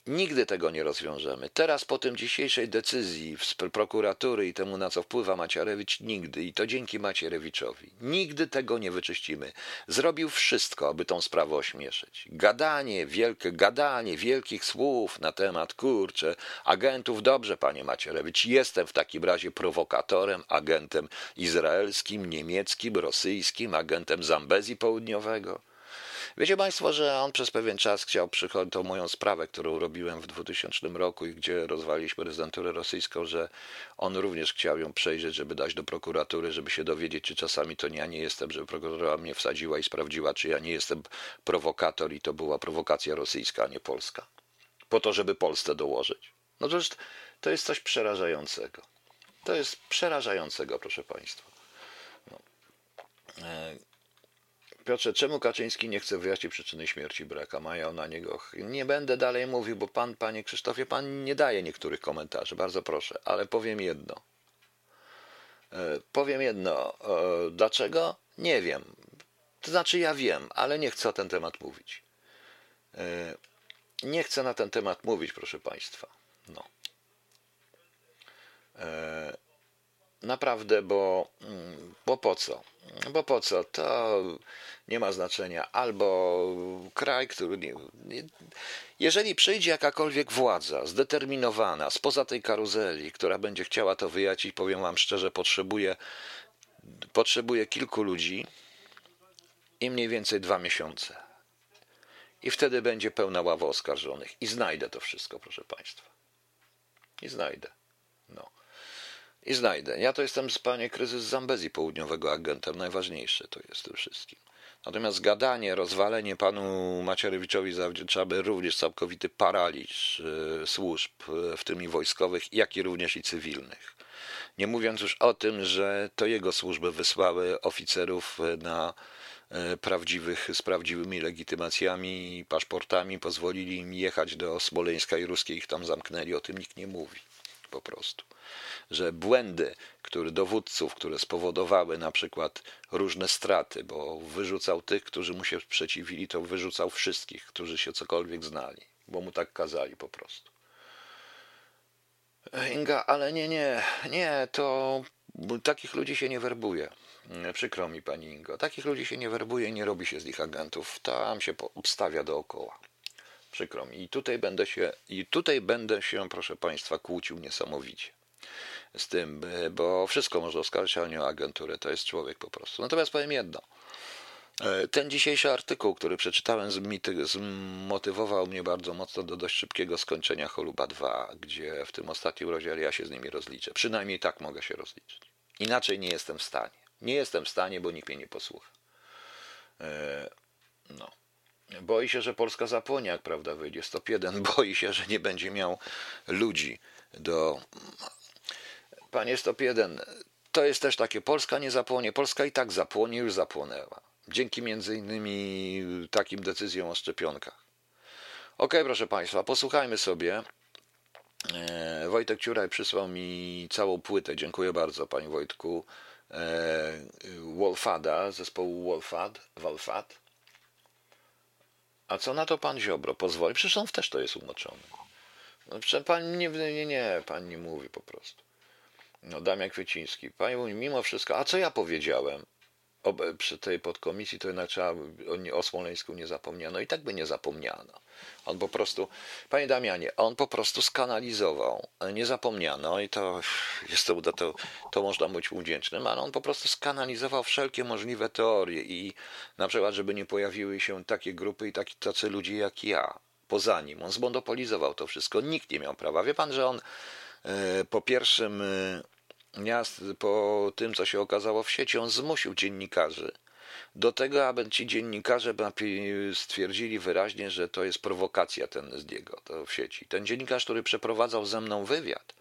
Nigdy tego nie rozwiążemy. Teraz po tym dzisiejszej decyzji prokuratury i temu, na co wpływa Macierewicz, nigdy, i to dzięki Macierewiczowi, nigdy tego nie wyczyścimy. Zrobił wszystko, aby tą sprawę ośmieszyć. Gadanie, wielkie gadanie wielkich słów na temat, kurcze, agentów, dobrze, panie Macierewicz, jestem w takim razie prowokatorem, agentem izraelskim, niemieckim, rosyjskim, agentem Zambezji Południowego. Wiecie Państwo, że on przez pewien czas chciał przychodzić tą moją sprawę, którą robiłem w 2000 roku i gdzie rozwaliliśmy rezydenturę rosyjską, że on również chciał ją przejrzeć, żeby dać do prokuratury, żeby się dowiedzieć, czy czasami to ja nie jestem, żeby prokuratura mnie wsadziła i sprawdziła, czy ja nie jestem prowokator i to była prowokacja rosyjska, a nie polska. Po to, żeby Polsce dołożyć. No to jest, to jest coś przerażającego. To jest przerażającego, proszę Państwa. No. E, Piotrze, czemu Kaczyński nie chce wyjaśnić przyczyny śmierci Breka? Mają na niego. Nie będę dalej mówił, bo pan, panie Krzysztofie, pan nie daje niektórych komentarzy, bardzo proszę, ale powiem jedno. E, powiem jedno. E, dlaczego? Nie wiem. To znaczy, ja wiem, ale nie chcę o ten temat mówić. E, nie chcę na ten temat mówić, proszę państwa. No. Naprawdę, bo, mm, bo po co? Bo po co? To nie ma znaczenia. Albo kraj, który nie, jeżeli przyjdzie jakakolwiek władza zdeterminowana, spoza tej karuzeli, która będzie chciała to wyjaśnić, powiem wam szczerze, potrzebuje, potrzebuje kilku ludzi i mniej więcej dwa miesiące. I wtedy będzie pełna ława oskarżonych. I znajdę to wszystko, proszę Państwa. I znajdę. No. I znajdę. Ja to jestem, panie, kryzys Zambezji Południowego agentem. Najważniejsze to jest tym wszystkim. Natomiast gadanie, rozwalenie panu Macierewiczowi zawdzięczamy również całkowity paraliż e, służb, e, w tym i wojskowych, jak i również i cywilnych. Nie mówiąc już o tym, że to jego służby wysłały oficerów e, na prawdziwych, z prawdziwymi legitymacjami i paszportami, pozwolili im jechać do Smoleńska i Ruskiej, ich tam zamknęli, o tym nikt nie mówi po prostu że błędy które dowódców, które spowodowały na przykład różne straty, bo wyrzucał tych, którzy mu się sprzeciwili, to wyrzucał wszystkich, którzy się cokolwiek znali, bo mu tak kazali po prostu. Inga, ale nie, nie, nie, to takich ludzi się nie werbuje. Przykro mi, pani Ingo. Takich ludzi się nie werbuje nie robi się z nich agentów. Tam się obstawia dookoła. Przykro mi. I tutaj będę się, i tutaj będę się, proszę państwa, kłócił niesamowicie z tym, bo wszystko można oskarżyć, ale nie o agenturę, to jest człowiek po prostu. Natomiast powiem jedno. E, ten dzisiejszy artykuł, który przeczytałem, zmotywował mnie bardzo mocno do dość szybkiego skończenia Choluba 2, gdzie w tym ostatnim rozdziale ja się z nimi rozliczę. Przynajmniej tak mogę się rozliczyć. Inaczej nie jestem w stanie. Nie jestem w stanie, bo nikt mnie nie posłucha. E, no. Boi się, że Polska zapłonie, jak prawda wyjdzie 101. Boi się, że nie będzie miał ludzi do Panie Stop 1, to jest też takie, Polska nie zapłonie, Polska i tak zapłonie, już zapłonęła. Dzięki między innymi takim decyzjom o szczepionkach. Ok, proszę Państwa, posłuchajmy sobie. E, Wojtek Ciuraj przysłał mi całą płytę. Dziękuję bardzo, Panie Wojtku. Wolfada, zespołu Wolfad, Wolfad. A co na to pan Ziobro pozwoli? Przecież on też to jest umoczony. No, pan nie, nie, nie, pan nie mówi po prostu. No, Damian Kwieciński. Panie mówi, mimo wszystko, a co ja powiedziałem? O, przy tej podkomisji to jednak trzeba o, o Smoleńsku nie zapomniano i tak by nie zapomniano. On po prostu, panie Damianie, on po prostu skanalizował, nie zapomniano i to jest to, to, to można być wdzięcznym, ale on po prostu skanalizował wszelkie możliwe teorie i na przykład, żeby nie pojawiły się takie grupy i taki, tacy ludzie jak ja poza nim. On zmonopolizował to wszystko, nikt nie miał prawa. Wie pan, że on e, po pierwszym e, miast, po tym, co się okazało w sieci, on zmusił dziennikarzy do tego, aby ci dziennikarze stwierdzili wyraźnie, że to jest prowokacja ten z niego to w sieci. Ten dziennikarz, który przeprowadzał ze mną wywiad,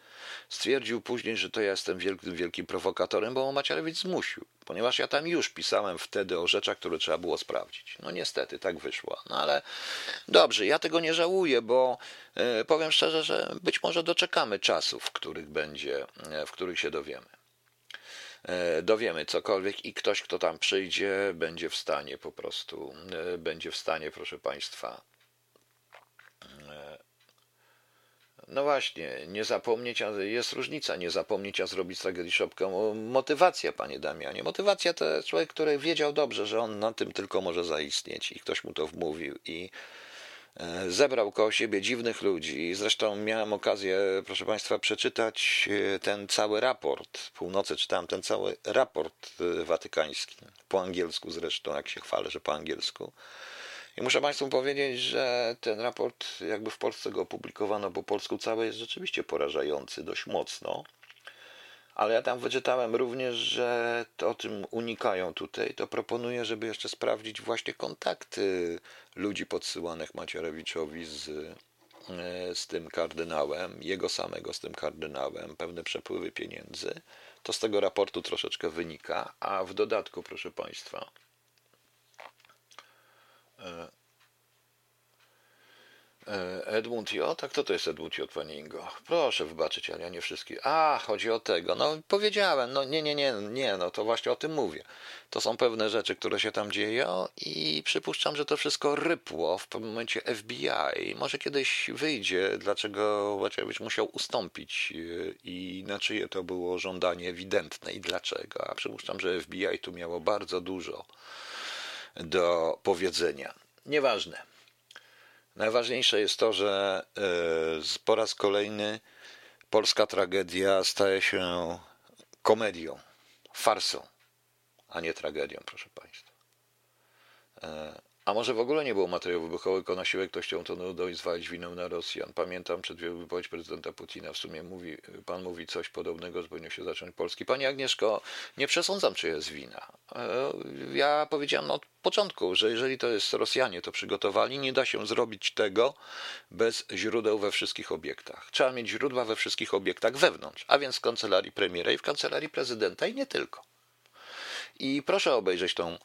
stwierdził później, że to ja jestem wielkim, wielkim prowokatorem, bo Macierewicz zmusił, ponieważ ja tam już pisałem wtedy o rzeczach, które trzeba było sprawdzić. No niestety, tak wyszło. No ale dobrze, ja tego nie żałuję, bo e, powiem szczerze, że być może doczekamy czasów, w których będzie, e, w których się dowiemy. E, dowiemy cokolwiek i ktoś, kto tam przyjdzie, będzie w stanie po prostu, e, będzie w stanie, proszę Państwa, e, no właśnie, nie zapomnieć, a jest różnica, nie zapomnieć, a zrobić tragedii szopkę. Motywacja, panie Damianie. Motywacja to człowiek, który wiedział dobrze, że on na tym tylko może zaistnieć i ktoś mu to wmówił i zebrał koło siebie dziwnych ludzi. Zresztą miałem okazję, proszę Państwa, przeczytać e, ten cały raport. Północy czytałem ten cały raport e, watykański. Po angielsku zresztą, jak się chwalę, że po angielsku. I muszę Państwu powiedzieć, że ten raport, jakby w Polsce go opublikowano po polsku, cały jest rzeczywiście porażający dość mocno. Ale ja tam wyczytałem również, że to o tym unikają tutaj, to proponuję, żeby jeszcze sprawdzić właśnie kontakty ludzi podsyłanych Macierewiczowi z, e, z tym kardynałem, jego samego z tym kardynałem, pewne przepływy pieniędzy. To z tego raportu troszeczkę wynika, a w dodatku, proszę Państwa, e, Edmund J. Tak, kto to jest Edmund J. Pani Ingo? Proszę wybaczyć, ale ja nie wszystkich. A, chodzi o tego. No, powiedziałem, no nie, nie, nie, nie, no to właśnie o tym mówię. To są pewne rzeczy, które się tam dzieją i przypuszczam, że to wszystko rypło w pewnym momencie FBI. Może kiedyś wyjdzie, dlaczego Waczewicz musiał ustąpić e, i na czyje to było żądanie ewidentne i dlaczego. A przypuszczam, że FBI tu miało bardzo dużo do powiedzenia. Nieważne. Najważniejsze jest to, że e, po raz kolejny polska tragedia staje się komedią, farsą, a nie tragedią, proszę Państwa. E, a może w ogóle nie było materiału wybuchowego, tylko na siłę ktoś chciał to nudą i zwalić winę na Rosjan. Pamiętam przed wypowiedź prezydenta Putina. W sumie mówi, pan mówi coś podobnego, powinno się zacząć Polski. Pani Agnieszko, nie przesądzam, czy jest wina. E, ja powiedziałem od początku, że jeżeli to jest Rosjanie to przygotowali, nie da się zrobić tego bez źródeł we wszystkich obiektach. Trzeba mieć źródła we wszystkich obiektach wewnątrz, a więc w kancelarii premiera i w kancelarii prezydenta i nie tylko. I proszę obejrzeć tą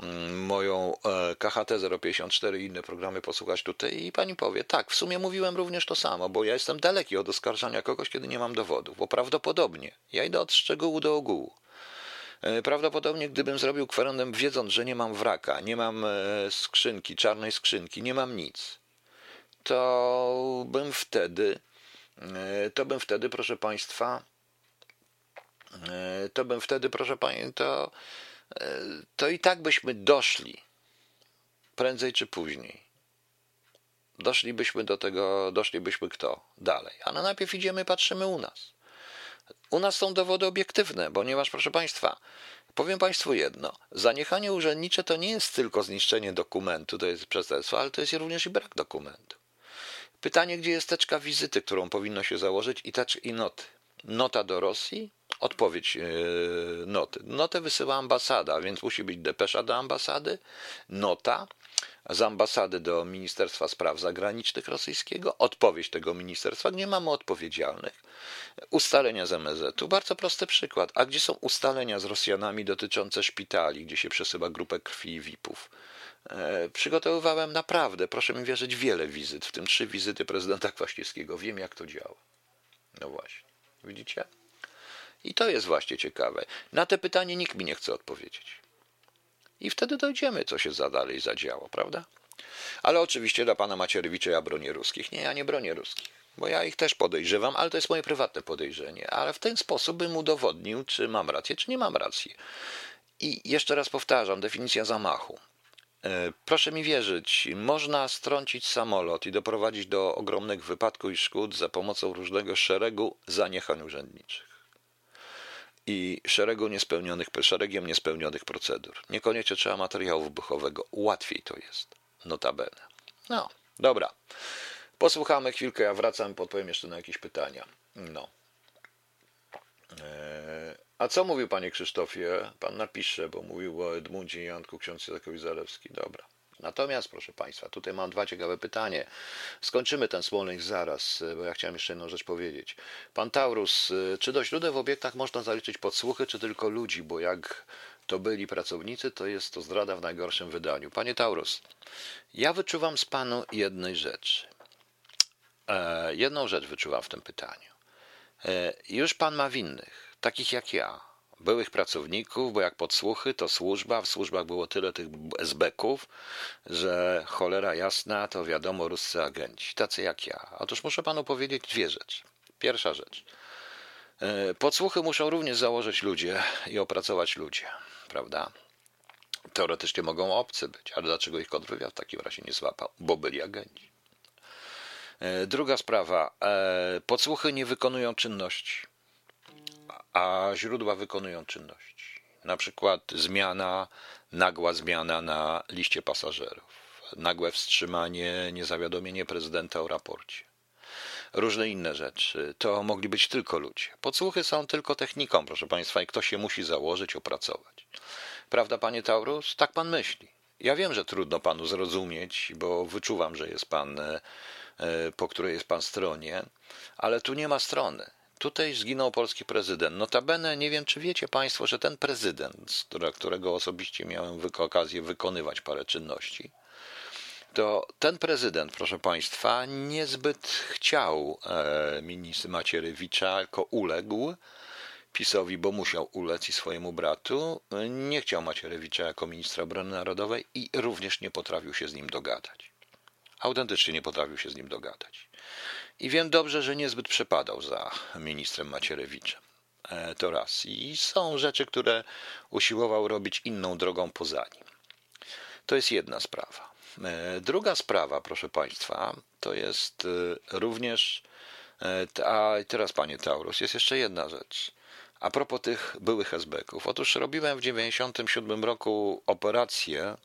mm, moją e, KHT 054 i inne programy posłuchać tutaj i pani powie, tak, w sumie mówiłem również to samo, bo ja jestem daleki od oskarżania kogoś, kiedy nie mam dowodów, bo prawdopodobnie ja idę od szczegółu do ogółu. E, prawdopodobnie gdybym zrobił kwerendem wiedząc, że nie mam wraka, nie mam e, skrzynki, czarnej skrzynki, nie mam nic, to bym wtedy, to bym wtedy, proszę Państwa, E, to bym wtedy, proszę Pani, to, e, to i tak byśmy doszli prędzej czy później. Doszlibyśmy do tego, doszlibyśmy kto dalej. Ale najpierw idziemy, patrzymy u nas. U nas są dowody obiektywne, ponieważ, proszę Państwa, powiem Państwu jedno. Zaniechanie urzędnicze to nie jest tylko zniszczenie dokumentu, to jest przestępstwo, ale to jest również i brak dokumentu. Pytanie, gdzie jest teczka wizyty, którą powinno się założyć i, tecz, i noty. Nota do Rosji, odpowiedź e, noty. Notę wysyła ambasada, więc musi być depesza do ambasady, nota z ambasady do Ministerstwa Spraw Zagranicznych rosyjskiego, odpowiedź tego ministerstwa, nie mamy odpowiedzialnych, ustalenia z MSZ-u. Bardzo prosty przykład. A gdzie są ustalenia z Rosjanami dotyczące szpitali, gdzie się przesyła grupę krwi i VIP-ów? E, przygotowywałem naprawdę, proszę mi wierzyć, wiele wizyt, w tym trzy wizyty prezydenta Kwaśniewskiego. Wiem, jak to działa. No właśnie. Widzicie? I to jest właśnie ciekawe. Na te pytanie nikt mi nie chce odpowiedzieć. I wtedy dojdziemy, co się za dalej zadziało, prawda? Ale oczywiście dla pana Macierewicza ja bronię ruskich. Nie, ja nie bronię ruskich, bo ja ich też podejrzewam, ale to jest moje prywatne podejrzenie. Ale w ten sposób bym udowodnił, czy mam rację, czy nie mam racji. I jeszcze raz powtarzam, definicja zamachu. E, proszę mi wierzyć, można strącić samolot i doprowadzić do ogromnych wypadków i szkód za pomocą różnego szeregu zaniechań urzędniczych i szeregu niespełnionych, szeregiem niespełnionych procedur. Niekoniecznie trzeba materiału wybuchowego, łatwiej to jest, notabene. No, dobra. Posłuchamy chwilkę, ja wracam, podpowiem jeszcze na jakieś pytania. No. Eee, a co mówił panie Krzysztofie? Pan napisze, bo mówił o Edmundzie Janku, ksiądz Jakowi Zalewski. Dobra. Natomiast, proszę Państwa, tutaj mam dwa ciekawe pytania. Skończymy ten Smoleńsk zaraz, bo ja chciałem jeszcze jedną rzecz powiedzieć. Pan Taurus, czy do źródeł w obiektach można zaliczyć podsłuchy, czy tylko ludzi? Bo jak to byli pracownicy, to jest to zdrada w najgorszym wydaniu. Panie Taurus, ja wyczuwam z Panu jednej rzeczy. E, jedną rzecz wyczuwam w tym pytaniu. E, już Pan ma winnych, takich jak ja, byłych pracowników, bo jak podsłuchy, to służba, w służbach było tyle tych esbeków, że cholera jasna, to wiadomo, ruscy agenci, tacy jak ja. Otóż muszę panu powiedzieć dwie rzeczy. Pierwsza rzecz. E, podsłuchy muszą również założyć ludzie i opracować ludzie, prawda? Teoretycznie mogą obcy być, ale dlaczego ich kontrwywiad w takim razie nie złapał? Bo byli agenci. E, druga sprawa. E, podsłuchy nie wykonują czynności a źródła wykonują czynności. Na przykład zmiana, nagła zmiana na liście pasażerów, nagłe wstrzymanie, niezawiadomienie prezydenta o raporcie. Różne inne rzeczy. To mogli być tylko ludzie. Podsłuchy są tylko techniką, proszę Państwa, i ktoś się musi założyć, opracować. Prawda, panie Taurus? Tak pan myśli. Ja wiem, że trudno panu zrozumieć, bo wyczuwam, że jest pan, e, po której jest pan stronie, ale tu nie ma strony. Tutaj zginął polski prezydent. Notabene nie wiem, czy wiecie Państwo, że ten prezydent, którego osobiście miałem okazję wykonywać parę czynności, to ten prezydent, proszę Państwa, niezbyt chciał e, ministra Macierewicza, tylko uległ PiSowi, bo musiał ulec i swojemu bratu. Nie chciał Macierewicza jako ministra obrony narodowej i również nie potrafił się z nim dogadać. Autentycznie nie potrafił się z nim dogadać. I wiem dobrze, że niezbyt przepadał za ministrem Macierewiczem. E, to raz. I są rzeczy, które usiłował robić inną drogą poza nim. To jest jedna sprawa. E, druga sprawa, proszę Państwa, to jest e, również. A teraz, panie Taurus, jest jeszcze jedna rzecz. A propos tych byłych SB-ków. Otóż robiłem w 1997 roku operację,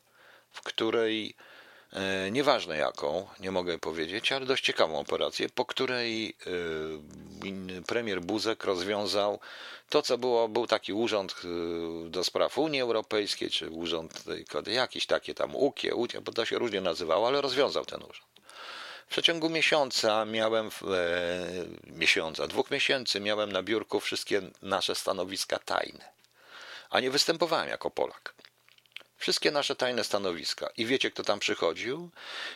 w której nieważne jaką, nie mogę powiedzieć, ale dość ciekawą operację, po której e, premier Buzek rozwiązał to, co było, był taki urząd e, do spraw Unii Europejskiej, czy urząd jakiś takie tam UKIE, UKIE, bo to się różnie nazywało, ale rozwiązał ten urząd. W przeciągu miesiąca miałem, e, miesiąca, dwóch miesięcy miałem na biurku wszystkie nasze stanowiska tajne, a nie występowałem jako Polak wszystkie nasze tajne stanowiska i wiecie, kto tam przychodził?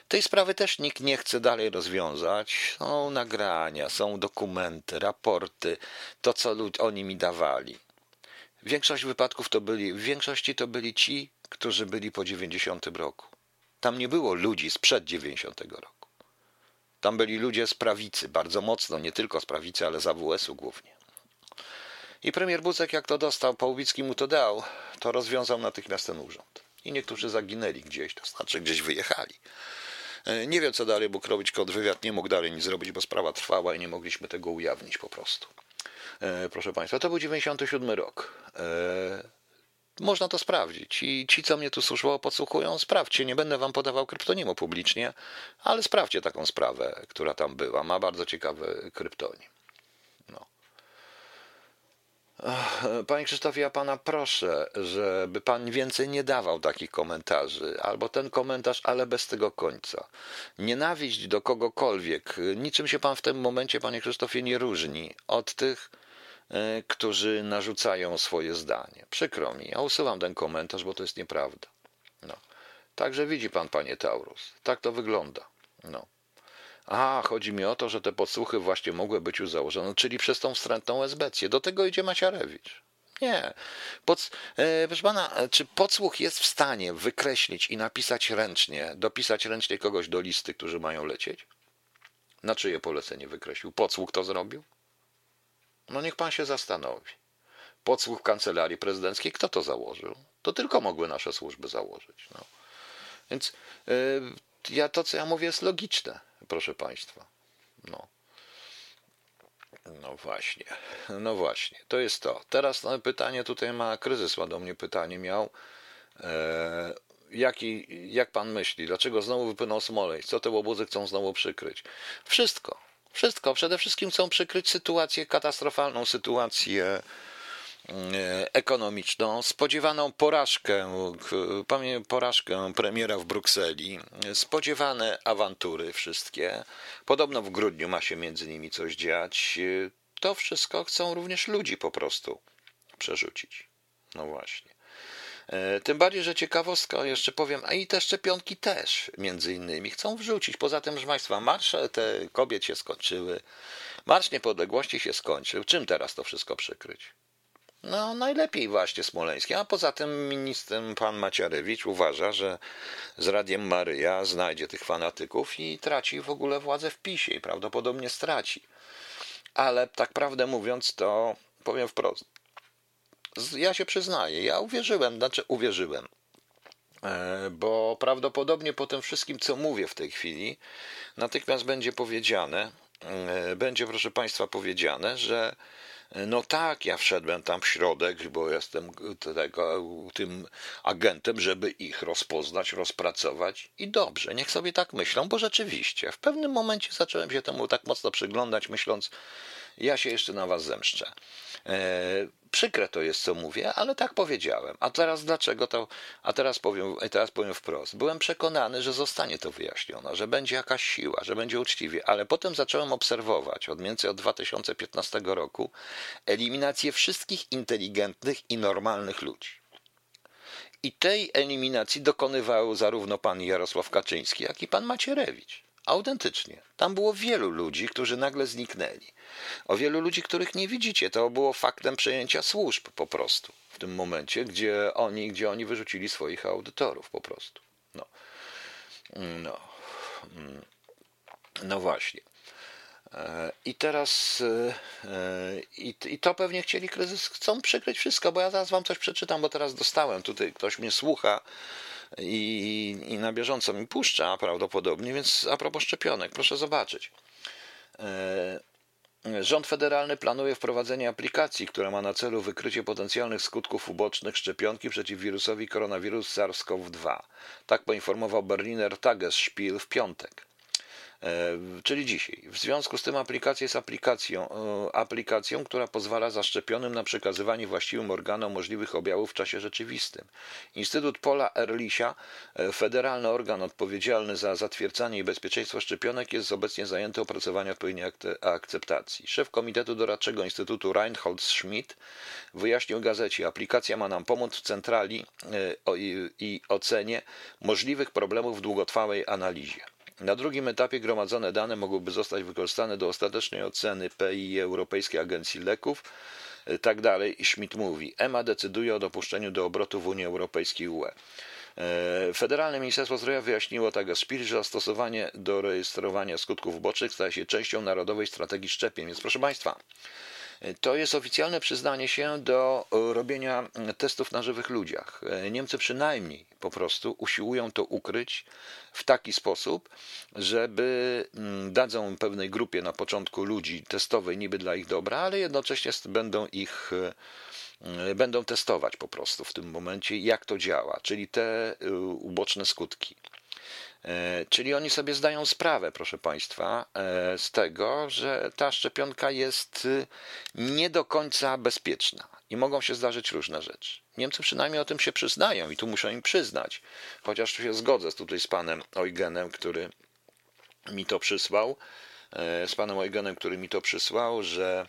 Tej sprawy też nikt nie chce dalej rozwiązać. Są nagrania, są dokumenty, raporty, to co oni mi dawali. Większość wypadków to byli, w większości to byli ci, którzy byli po 90 roku. Tam nie było ludzi sprzed 90 roku. Tam byli ludzie z prawicy, bardzo mocno, nie tylko z prawicy, ale z AWS-u głównie. I premier Buzek, jak to dostał, Pałwicki mu to dał, to rozwiązał natychmiast ten urząd. I niektórzy zaginęli gdzieś, to znaczy gdzieś wyjechali. E, nie wiem, co dalej mógł robić kontrwywiad, nie mógł dalej nic zrobić, bo sprawa trwała i nie mogliśmy tego ujawnić po prostu. E, proszę Państwa, to był 97 rok. E, można to sprawdzić. I ci, co mnie tu służbowo podsłuchują, sprawdźcie. Nie będę wam podawał kryptonimu publicznie, ale sprawdźcie taką sprawę, która tam była. Ma bardzo ciekawy kryptonim. Panie Krzysztofie, ja pana proszę, żeby pan więcej nie dawał takich komentarzy, albo ten komentarz, ale bez tego końca. Nienawiść do kogokolwiek, niczym się pan w tym momencie, panie Krzysztofie, nie różni od tych, e, którzy narzucają swoje zdanie. Przykro mi, ja usuwam ten komentarz, bo to jest nieprawda. No. Także widzi pan, panie Taurus, tak to wygląda. No. A, chodzi mi o to, że te podsłuchy właśnie mogły być już założone, czyli przez tą wstrętną esbecję. Do tego idzie Maciarewicz. Nie. Pod, e, proszę pana, czy podsłuch jest w stanie wykreślić i napisać ręcznie, dopisać ręcznie kogoś do listy, którzy mają lecieć? Na czyje polecenie wykreślił? Podsłuch to zrobił? No niech pan się zastanowi. Podsłuch kancelarii prezydenckiej, kto to założył? To tylko mogły nasze służby założyć. No. Więc e, ja, to, co ja mówię, jest logiczne, proszę państwa. No. No właśnie, no właśnie, to jest to. Teraz no, pytanie tutaj ma, kryzys ma do mnie pytanie miał. E, jaki, jak pan myśli, dlaczego znowu wypłynął Smolej? Co te łobuzy chcą znowu przykryć? Wszystko, wszystko. Przede wszystkim chcą przykryć sytuację, katastrofalną sytuację ekonomiczną, spodziewaną porażkę, porażkę premiera w Brukseli, spodziewane awantury wszystkie. Podobno w grudniu ma się między nimi coś dziać. To wszystko chcą również ludzi po prostu przerzucić. No właśnie. E, tym bardziej, że ciekawostka, jeszcze powiem, a i te szczepionki też, między innymi, chcą wrzucić. Poza tym, że Państwa, marsze te kobiet się skończyły, Marsz Niepodległości się skończył. Czym teraz to wszystko przykryć? No, najlepiej właśnie Smoleńskim. A poza tym ministrem pan Maciarewicz uważa, że z Radiem Maryja znajdzie tych fanatyków i traci w ogóle władzę w PiSie i prawdopodobnie straci. Ale tak prawdę mówiąc, to powiem wprost. Ja się przyznaję, ja uwierzyłem, znaczy uwierzyłem, e, bo prawdopodobnie po tym wszystkim, co mówię w tej chwili, natychmiast będzie powiedziane, e, będzie proszę Państwa powiedziane, że no tak, ja wszedłem tam w środek, bo jestem tego, tym agentem, żeby ich rozpoznać, rozpracować i dobrze, niech sobie tak myślą, bo rzeczywiście w pewnym momencie zacząłem się temu tak mocno przyglądać, myśląc, ja się jeszcze na was zemszczę. E, przykre to jest, co mówię, ale tak powiedziałem. A teraz dlaczego to? A teraz powiem, teraz powiem wprost. Byłem przekonany, że zostanie to wyjaśnione, że będzie jakaś siła, że będzie uczciwie, ale potem zacząłem obserwować od mniej więcej od 2015 roku eliminację wszystkich inteligentnych i normalnych ludzi. I tej eliminacji dokonywał zarówno pan Jarosław Kaczyński, jak i pan Macierewicz. Autentycznie. Tam było wielu ludzi, którzy nagle zniknęli. O wielu ludzi, których nie widzicie. To było faktem przejęcia służb po prostu w tym momencie, gdzie oni, gdzie oni wyrzucili swoich audytorów po prostu. No. No. No właśnie. E, I teraz e, e, i, i to pewnie chcieli kryzys, chcą przykryć wszystko, bo ja zaraz wam coś przeczytam, bo teraz dostałem, tutaj ktoś mnie słucha i, i na bieżąco mi puszcza prawdopodobnie, więc a propos szczepionek, proszę zobaczyć. Rząd federalny planuje wprowadzenie aplikacji, która ma na celu wykrycie potencjalnych skutków ubocznych szczepionki przeciw wirusowi koronawirus SARS-CoV-2. Tak poinformował Berliner Tagesspiel w piątek. E, czyli dzisiaj. W związku z tym aplikacja jest aplikacją, e, aplikacją, która pozwala zaszczepionym na przekazywanie właściwym organom możliwych objawów w czasie rzeczywistym. Instytut Pola Erlisia, e, federalny organ odpowiedzialny za zatwierdzanie i bezpieczeństwo szczepionek, jest obecnie zajęty opracowaniem odpowiedniej akceptacji. Szef Komitetu Doradczego Instytutu Reinhold Schmidt wyjaśnił gazecie, aplikacja ma nam pomóc w centrali i ocenie możliwych problemów w długotrwałej analizie. Na drugim etapie gromadzone dane mogłyby zostać wykorzystane do ostatecznej oceny PI Europejskiej Agencji Leków. E, tak dalej, Schmidt mówi. EMA decyduje o dopuszczeniu do obrotu w Unii Europejskiej UE. E, Federalne Ministerstwo Zdrowia wyjaśniło tak Spirit, że zastosowanie do rejestrowania skutków ubocznych staje się częścią Narodowej Strategii Szczepień. Więc proszę Państwa, to jest oficjalne przyznanie się do robienia testów na żywych ludziach. Niemcy przynajmniej po prostu usiłują to ukryć w taki sposób, żeby mm, dadzą pewnej grupie na początku ludzi testowej niby dla ich dobra, ale jednocześnie będą ich e, będą testować po prostu w tym momencie, jak to działa, czyli te e, uboczne skutki. E, czyli oni sobie zdają sprawę, proszę Państwa, e, z tego, że ta szczepionka jest y, nie do końca bezpieczna i mogą się zdarzyć różne rzeczy. Niemcy przynajmniej o tym się przyznają i tu muszę im przyznać, chociaż się zgodzę tutaj z panem Eugenem, który mi to przysłał, e, z panem Eugenem, który mi to przysłał, że,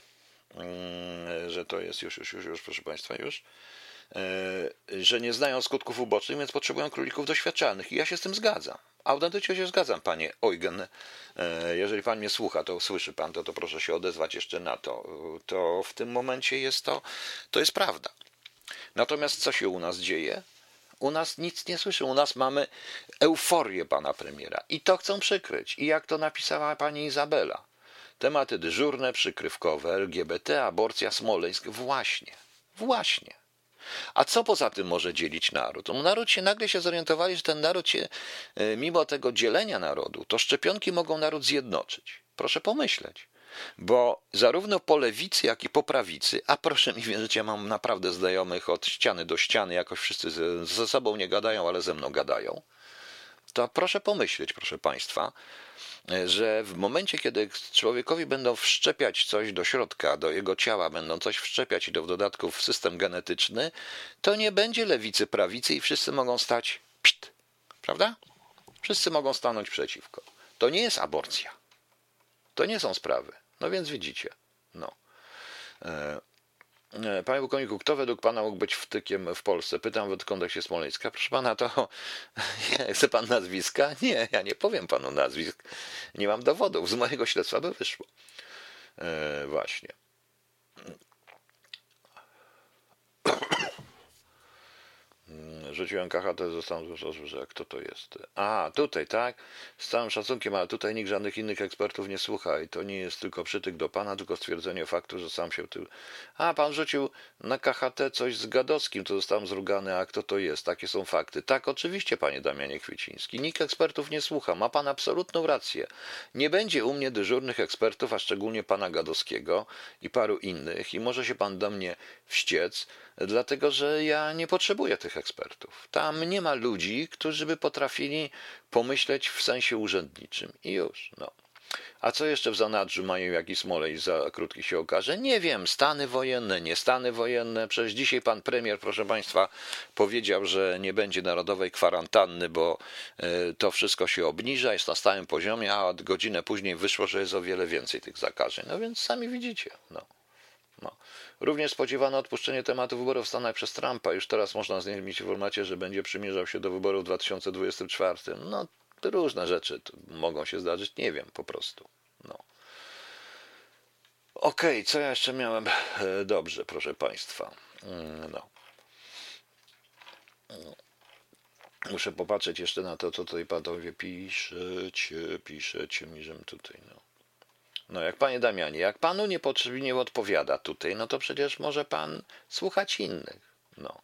mm, że to jest już, już, już, już, proszę Państwa, już że nie znają skutków ubocznych, więc potrzebują królików doświadczalnych. I ja się z tym zgadzam. Autentycznie się zgadzam, panie Eugen. Jeżeli pan mnie słucha, to słyszy pan to, to proszę się odezwać jeszcze na to. To w tym momencie jest to, to jest prawda. Natomiast co się u nas dzieje? U nas nic nie słyszy. U nas mamy euforię pana premiera. I to chcą przykryć. I jak to napisała pani Izabela. Tematy dyżurne, przykrywkowe, LGBT, aborcja, Smoleńsk. Właśnie. Właśnie. A co poza tym może dzielić naród? No, naród się nagle się zorientowali, że ten naród się, e, mimo tego dzielenia narodu, to szczepionki mogą naród zjednoczyć. Proszę pomyśleć. Bo zarówno po lewicy, jak i po prawicy, a proszę mi wierzyć, ja mam naprawdę znajomych od ściany do ściany, jakoś wszyscy ze sobą nie gadają, ale ze mną gadają, to proszę pomyśleć, proszę Państwa, że w momencie, kiedy człowiekowi będą wszczepiać coś do środka, do jego ciała, będą coś wszczepiać i w dodatku w system genetyczny, to nie będzie lewicy, prawicy i wszyscy mogą stać pst, prawda? Wszyscy mogą stanąć przeciwko. To nie jest aborcja. To nie są sprawy. No więc widzicie. No. E, panie pułkowniku, kto według pana mógł być wtykiem w Polsce? Pytam w kontekście Smoleńska. Proszę pana, to chce pan nazwiska? Nie, ja nie powiem panu nazwisk. Nie mam dowodów. Z mojego śledztwa by wyszło. E, właśnie. Rzuciłem KHT, zostałem że kto to jest. A, tutaj, tak? Z całym szacunkiem, ale tutaj nikt żadnych innych ekspertów nie słucha i to nie jest tylko przytyk do pana, tylko stwierdzenie faktu, że sam się tym... A, pan rzucił na KHT coś z Gadowskim, to zostałem zrugany, a kto to jest? Takie są fakty. Tak, oczywiście, panie Damianie Kwieciński. Nikt ekspertów nie słucha, ma pan absolutną rację. Nie będzie u mnie dyżurnych ekspertów, a szczególnie pana Gadowskiego i paru innych i może się pan do mnie wściec, dlatego że ja nie potrzebuję tych ekspertów. Tam nie ma ludzi, którzy by potrafili pomyśleć w sensie urzędniczym. I już, no. A co jeszcze w zanadrzu mają jakiś smolej za krótki się okaże? Nie wiem, stany wojenne, nie stany wojenne. Przecież dzisiaj pan premier, proszę państwa, powiedział, że nie będzie narodowej kwarantanny, bo e, to wszystko się obniża, jest na stałym poziomie, a godzinę później wyszło, że jest o wiele więcej tych zakażeń. No więc sami widzicie. No. No. Również spodziewano odpuszczenie tematu wyborów w Stanach przez Trumpa. Już teraz można z nim mieć informację, że będzie przymierzał się do wyborów w 2024. No, różne rzeczy mogą się zdarzyć, nie wiem po prostu. No. Okej, okay, co ja jeszcze miałem? E, dobrze, proszę Państwa. Mm, no. Muszę popatrzeć jeszcze na to, co tutaj panowie piszecie, piszecie mi, żebym tutaj, no. No jak panie Damianie, jak panu niepotrzebnie odpowiada tutaj, no to przecież może pan słuchać innych. No.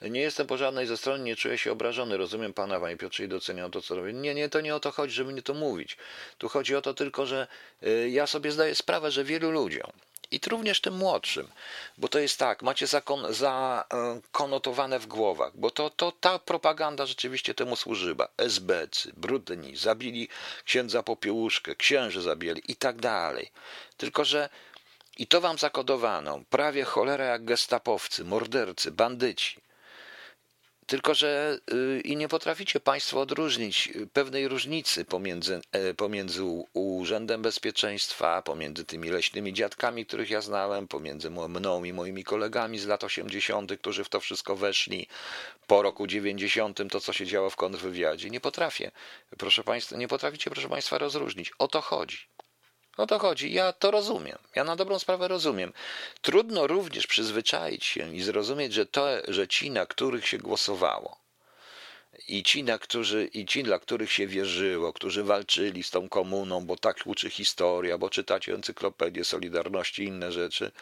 Nie jestem po żadnej ze stron, nie czuję się obrażony. Rozumiem pana, panie Piotrze, i doceniam to, co robię. Nie, nie, to nie o to chodzi, żeby mnie to mówić. Tu chodzi o to tylko, że y, ja sobie zdaję sprawę, że wielu ludziom, i również tym młodszym, bo to jest tak, macie zakonotowane w głowach, bo to, to ta propaganda rzeczywiście temu służyła. SBC, brudni, zabili księdza Popiełuszkę, księży zabili i tak dalej. Tylko, że i to wam zakodowano, prawie cholera jak gestapowcy, mordercy, bandyci. Tylko, że y, i nie potraficie Państwo odróżnić y, pewnej różnicy pomiędzy, e, pomiędzy Urzędem Bezpieczeństwa, pomiędzy tymi leśnymi dziadkami, których ja znałem, pomiędzy mną i moimi kolegami z lat 80., którzy w to wszystko weszli po roku 90., to co się działo w kontrwywiadzie. Nie potrafię, proszę Państwa, nie potraficie, proszę Państwa, rozróżnić. O to chodzi. O to chodzi. Ja to rozumiem. Ja na dobrą sprawę rozumiem. Trudno również przyzwyczaić się i zrozumieć, że to, że ci, na których się głosowało, i ci, na którzy, i ci, dla których się wierzyło, którzy walczyli z tą komuną, bo tak uczy historia, bo czytacie encyklopedię Solidarności i inne rzeczy,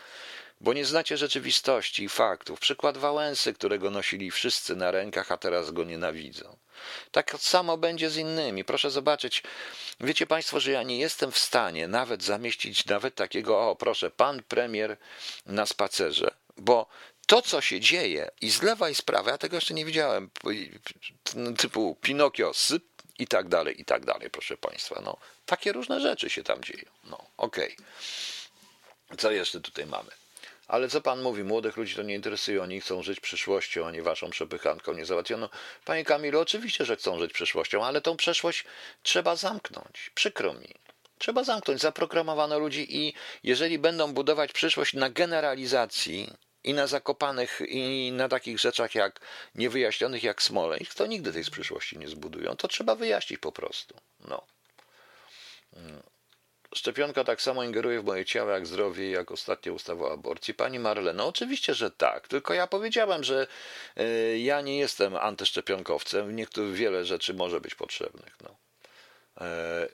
bo nie znacie rzeczywistości i faktów. Przykład Wałęsy, którego nosili wszyscy na rękach, a teraz go nienawidzą. Tak samo będzie z innymi. Proszę zobaczyć, wiecie Państwo, że ja nie jestem w stanie nawet zamieścić nawet takiego, o proszę, pan premier na spacerze, bo to, co się dzieje i z lewa i z prawa, ja tego jeszcze nie widziałem, typu Pinokio, syp i tak dalej, i tak dalej, proszę Państwa. No, takie różne rzeczy się tam dzieją. No, okej. Okay. Co jeszcze tutaj mamy? Ale co pan mówi, młodych ludzi to nie interesuje, oni chcą żyć przyszłością, a nie waszą przepychanką nie załatwiono. Panie Kamilu, oczywiście, że chcą żyć przyszłością, ale tą przeszłość trzeba zamknąć. Przykro mi. Trzeba zamknąć. Zaprogramowano ludzi i jeżeli będą budować przyszłość na generalizacji, i na zakopanych, i na takich rzeczach jak niewyjaśnionych jak Smoleńsk, to nigdy tej z przyszłości nie zbudują. To trzeba wyjaśnić po prostu. No. Szczepionka tak samo ingeruje w moje ciało jak zdrowie, jak ostatnia ustawa o aborcji. Pani Marle, no oczywiście, że tak. Tylko ja powiedziałem, że y, ja nie jestem antyszczepionkowcem. Niektórych wiele rzeczy może być potrzebnych. No. E,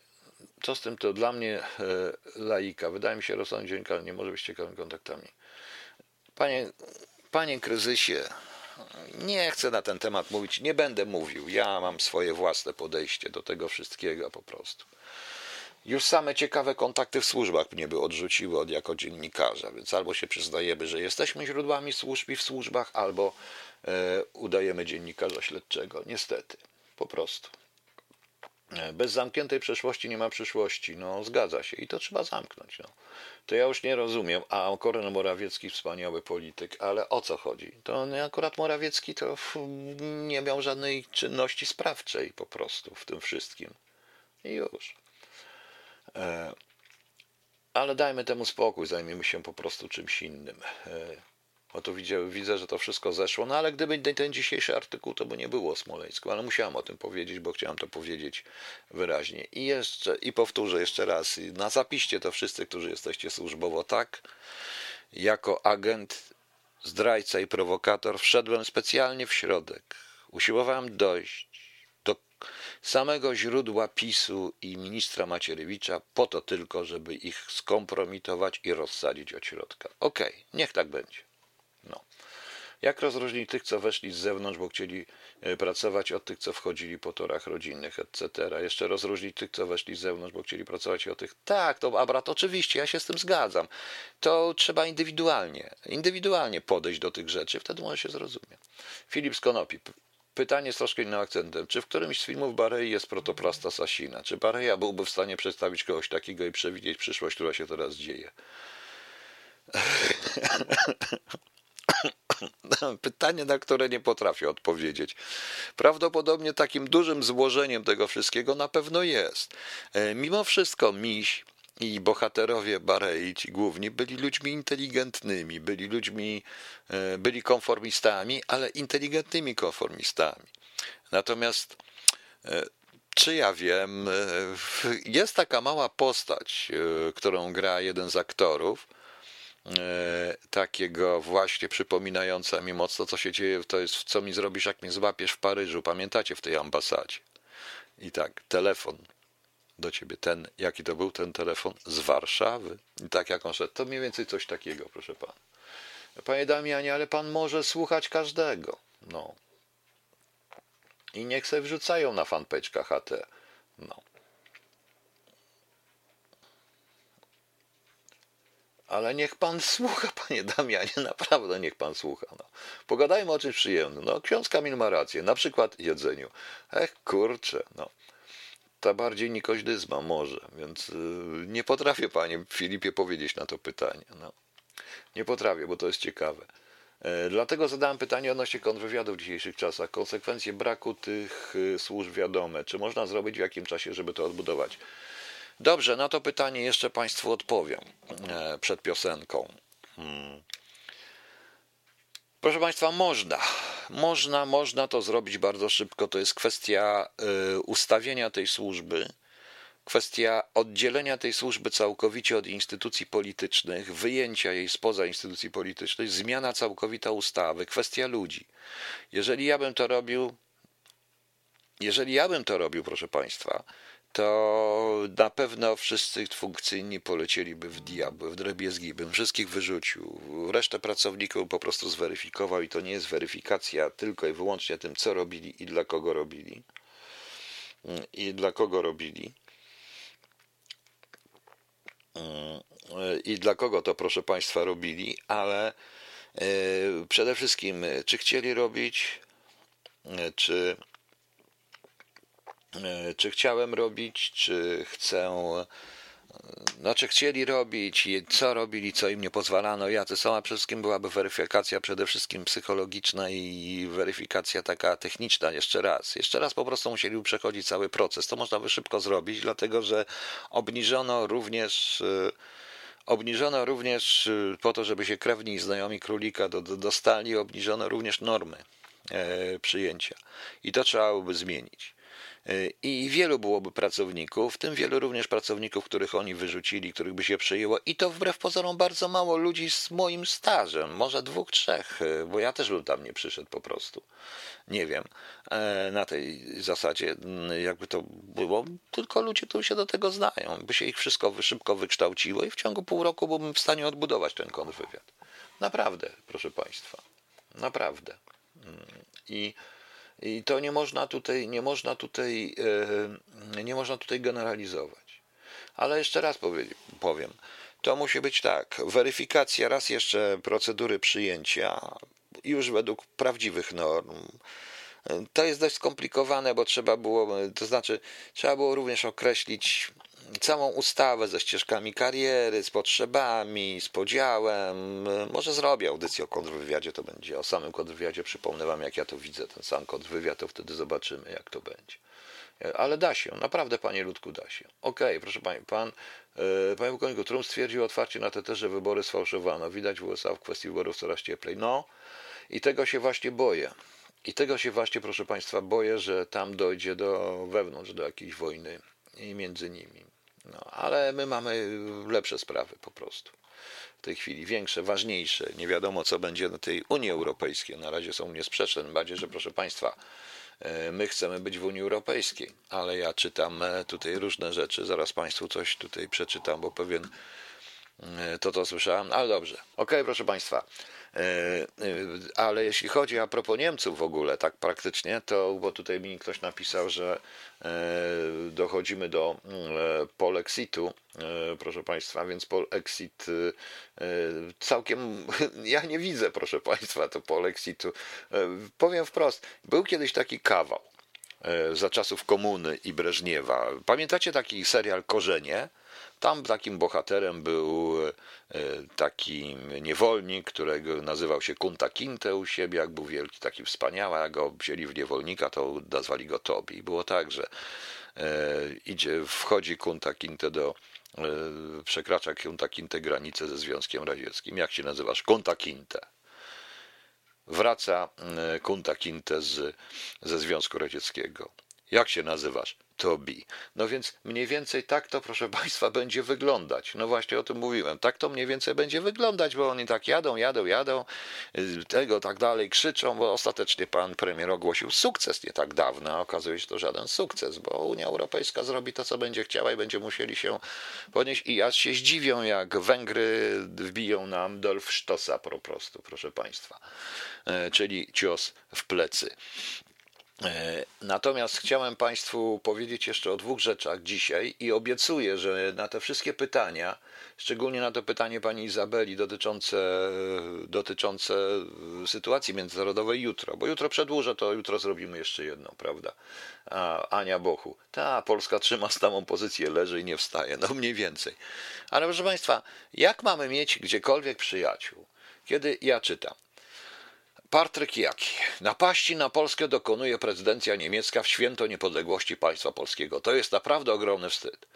co z tym to dla mnie e, laika? Wydaje mi się, rozsądny dziennikarz nie może być ciekawym kontaktami. Panie, panie kryzysie, nie chcę na ten temat mówić, nie będę mówił. Ja mam swoje własne podejście do tego wszystkiego po prostu. Już same ciekawe kontakty w służbach mnie by odrzuciły od jako dziennikarza, więc albo się przyznajemy, że jesteśmy źródłami służb i w służbach, albo e, udajemy dziennikarza śledczego. Niestety, po prostu. E, bez zamkniętej przeszłości nie ma przyszłości. No, zgadza się i to trzeba zamknąć. No. To ja już nie rozumiem. A Koren Morawiecki wspaniały polityk, ale o co chodzi? To akurat Morawiecki to nie miał żadnej czynności sprawczej po prostu w tym wszystkim. I już. E, ale dajmy temu spokój, zajmiemy się po prostu czymś innym. E, bo tu widzę, widzę, że to wszystko zeszło. No ale gdyby ten dzisiejszy artykuł, to by nie było o Smoleńsku, ale musiałem o tym powiedzieć, bo chciałem to powiedzieć wyraźnie. I jeszcze, i powtórzę jeszcze raz, na zapiście to wszyscy, którzy jesteście służbowo tak, jako agent, zdrajca i prowokator wszedłem specjalnie w środek. Usiłowałem dojść do samego źródła PiSu i ministra Macierewicza po to tylko, żeby ich skompromitować i rozsadzić od środka. Okej, okay, niech tak będzie. No. Jak rozróżnić tych, co weszli z zewnątrz, bo chcieli e, pracować, od tych, co wchodzili po torach rodzinnych, etc. Jeszcze rozróżnić tych, co weszli z zewnątrz, bo chcieli pracować, i od tych. Tak, to abrat, oczywiście, ja się z tym zgadzam. To trzeba indywidualnie, indywidualnie podejść do tych rzeczy, wtedy może się zrozumie. Filip Skonopi. Pytanie z troszkę innym akcentem. Czy w którymś z filmów Barei jest protoplasta Sasina? Czy Bareja byłby w stanie przedstawić kogoś takiego i przewidzieć przyszłość, która się teraz dzieje? Pytanie, na które nie potrafię odpowiedzieć. Prawdopodobnie takim dużym złożeniem tego wszystkiego na pewno jest. E, mimo wszystko miś i bohaterowie Barei, ci główni, byli ludźmi inteligentnymi, byli ludźmi, e, byli konformistami, ale inteligentnymi konformistami. Natomiast e, czy ja wiem, jest taka mała postać, którą gra jeden z aktorów, E, takiego właśnie przypominająca mi mocno, co się dzieje, to jest co mi zrobisz, jak mnie złapiesz w Paryżu. Pamiętacie w tej ambasadzie? I tak, telefon do ciebie, ten, jaki to był ten telefon? Z Warszawy. I tak jak on szedł, to mniej więcej coś takiego, proszę pana. Panie Damianie, ale pan może słuchać każdego. No. I niech sobie wrzucają na fanpage KHT. No. Ale niech pan słucha, panie Damianie, naprawdę niech pan słucha. No. Pogadajmy o czymś przyjemnym. No, ksiądz Kamil ma rację, na przykład jedzeniu. Ech, kurczę, no. Ta bardziej nikoźdyzma może, więc yy, nie potrafię, panie Filipie, powiedzieć na to pytanie. No. Nie potrafię, bo to jest ciekawe. E, dlatego zadałem pytanie odnośnie kontrwywiadu w dzisiejszych czasach. Konsekwencje braku tych y, służb wiadome. Czy można zrobić w jakim czasie, żeby to odbudować? Dobrze, na to pytanie jeszcze Państwu odpowiem e, przed piosenką. Proszę Państwa, można. Można, można to zrobić bardzo szybko. To jest kwestia e, ustawienia tej służby, kwestia oddzielenia tej służby całkowicie od instytucji politycznych, wyjęcia jej spoza instytucji politycznych, zmiana całkowita ustawy, kwestia ludzi. Jeżeli ja bym to robił, jeżeli ja bym to robił, proszę Państwa, to na pewno wszyscy funkcyjni polecieliby w diabły, w drobiezgi, bym wszystkich wyrzucił. Resztę pracowników po prostu zweryfikował i to nie jest weryfikacja tylko i wyłącznie tym, co robili i dla kogo robili. I dla kogo robili. I dla kogo to, proszę Państwa, robili, ale e, przede wszystkim, czy chcieli robić, czy E, czy chciałem robić, czy chcę, e, znaczy chcieli robić, co robili, co im nie pozwalano, jacy są, a przede wszystkim byłaby weryfikacja przede wszystkim psychologiczna i weryfikacja taka techniczna jeszcze raz. Jeszcze raz po prostu musieli przechodzić cały proces. To można by szybko zrobić, dlatego że obniżono również e, Obniżono również po to, żeby się krewni i znajomi królika do, do, dostali, obniżono również normy e, przyjęcia. I to trzeba byłoby zmienić. I wielu byłoby pracowników, w tym wielu również pracowników, których oni wyrzucili, których by się przyjęło, i to wbrew pozorom bardzo mało ludzi z moim stażem, może dwóch, trzech, e, bo ja też bym tam nie przyszedł po prostu. Nie wiem, e, na tej zasadzie, jakby to było, tylko ludzie, którzy się do tego znają, by się ich wszystko szybko wykształciło i w ciągu pół roku byłbym w stanie odbudować ten kontrwywiad. Naprawdę, proszę Państwa, naprawdę. Mm, I i to nie można tutaj, nie można tutaj, e, nie można tutaj generalizować. Ale jeszcze raz powiem, to musi być tak, weryfikacja raz jeszcze procedury przyjęcia już według prawdziwych norm. To jest dość skomplikowane, bo trzeba było, to znaczy, trzeba było również określić całą ustawę ze ścieżkami kariery, z potrzebami, z podziałem. Może zrobię audycję o kontrwywiadzie, to będzie o samym kontrwywiadzie. Przypomnę wam, jak ja to widzę, ten sam kontrwywiad, to wtedy zobaczymy, jak to będzie. Ale da się, naprawdę, panie Ludku, da się. Okej, okay, proszę pani, pan, yy, panie pułkowniku, Trump stwierdził otwarcie na TT, że wybory sfałszowano. Widać w USA w kwestii wyborów coraz cieplej. No, i tego się właśnie boję. I tego się właśnie, proszę państwa, boję, że tam dojdzie do wewnątrz, do jakiejś wojny i między nimi. No, ale my mamy lepsze sprawy po prostu. W tej chwili większe, ważniejsze. Nie wiadomo, co będzie na tej Unii Europejskiej. Na razie są niesprzeczne. Bardziej, że proszę Państwa, e, my chcemy być w Unii Europejskiej, ale ja czytam e, tutaj różne rzeczy. Zaraz Państwu coś tutaj przeczytam, bo pewien e, to to słyszałem, ale dobrze. Okej, okay, proszę Państwa. E, e, ale jeśli chodzi a propos Niemców w ogóle, tak praktycznie, to bo tutaj mi ktoś napisał, że e, dochodzimy do polexitu, proszę Państwa, więc polexit całkiem, ja nie widzę, proszę Państwa, to polexitu. Powiem wprost, był kiedyś taki kawał za czasów komuny i Breżniewa. Pamiętacie taki serial Korzenie? Tam takim bohaterem był e, taki niewolnik, którego nazywał się Kunta Kinte u siebie, jak był wielki, taki wspaniały, jak go wzięli w niewolnika, to nazwali go Tobi. Było tak, że e, idzie, wchodzi Kunta Kinte do, e, przekracza Kunta Kinte granicę ze Związkiem Radzieckim. Jak się nazywasz? Kunta Kinte. Wraca Kunta Kinte z, ze Związku Radzieckiego. Jak się nazywasz? Tobi. No więc mniej więcej tak to, proszę Państwa, będzie wyglądać. No właśnie o tym mówiłem. Tak to mniej więcej będzie wyglądać, bo oni tak jadą, jadą, jadą, y, tego tak dalej, krzyczą, bo ostatecznie pan premier ogłosił sukces nie tak dawno, a okazuje się to żaden sukces, bo Unia Europejska zrobi to, co będzie chciała i będzie musieli się podnieść. I aż się zdziwią, jak Węgry wbiją nam Dolfsztosa po prostu, proszę Państwa. E, czyli cios w plecy. E, natomiast chciałem Państwu powiedzieć jeszcze o dwóch rzeczach dzisiaj i obiecuję, że na te wszystkie pytania, szczególnie na to pytanie pani Izabeli dotyczące, dotyczące sytuacji międzynarodowej jutro, bo jutro przedłużę, to jutro zrobimy jeszcze jedną, prawda? A Ania Bochu. Ta, Polska trzyma stałą pozycję, leży i nie wstaje, no mniej więcej. Ale proszę Państwa, jak mamy mieć gdziekolwiek przyjaciół? Kiedy ja czytam, Partryk Jaki. Napaści na Polskę dokonuje prezydencja niemiecka w święto niepodległości państwa polskiego. To jest naprawdę ogromny wstyd.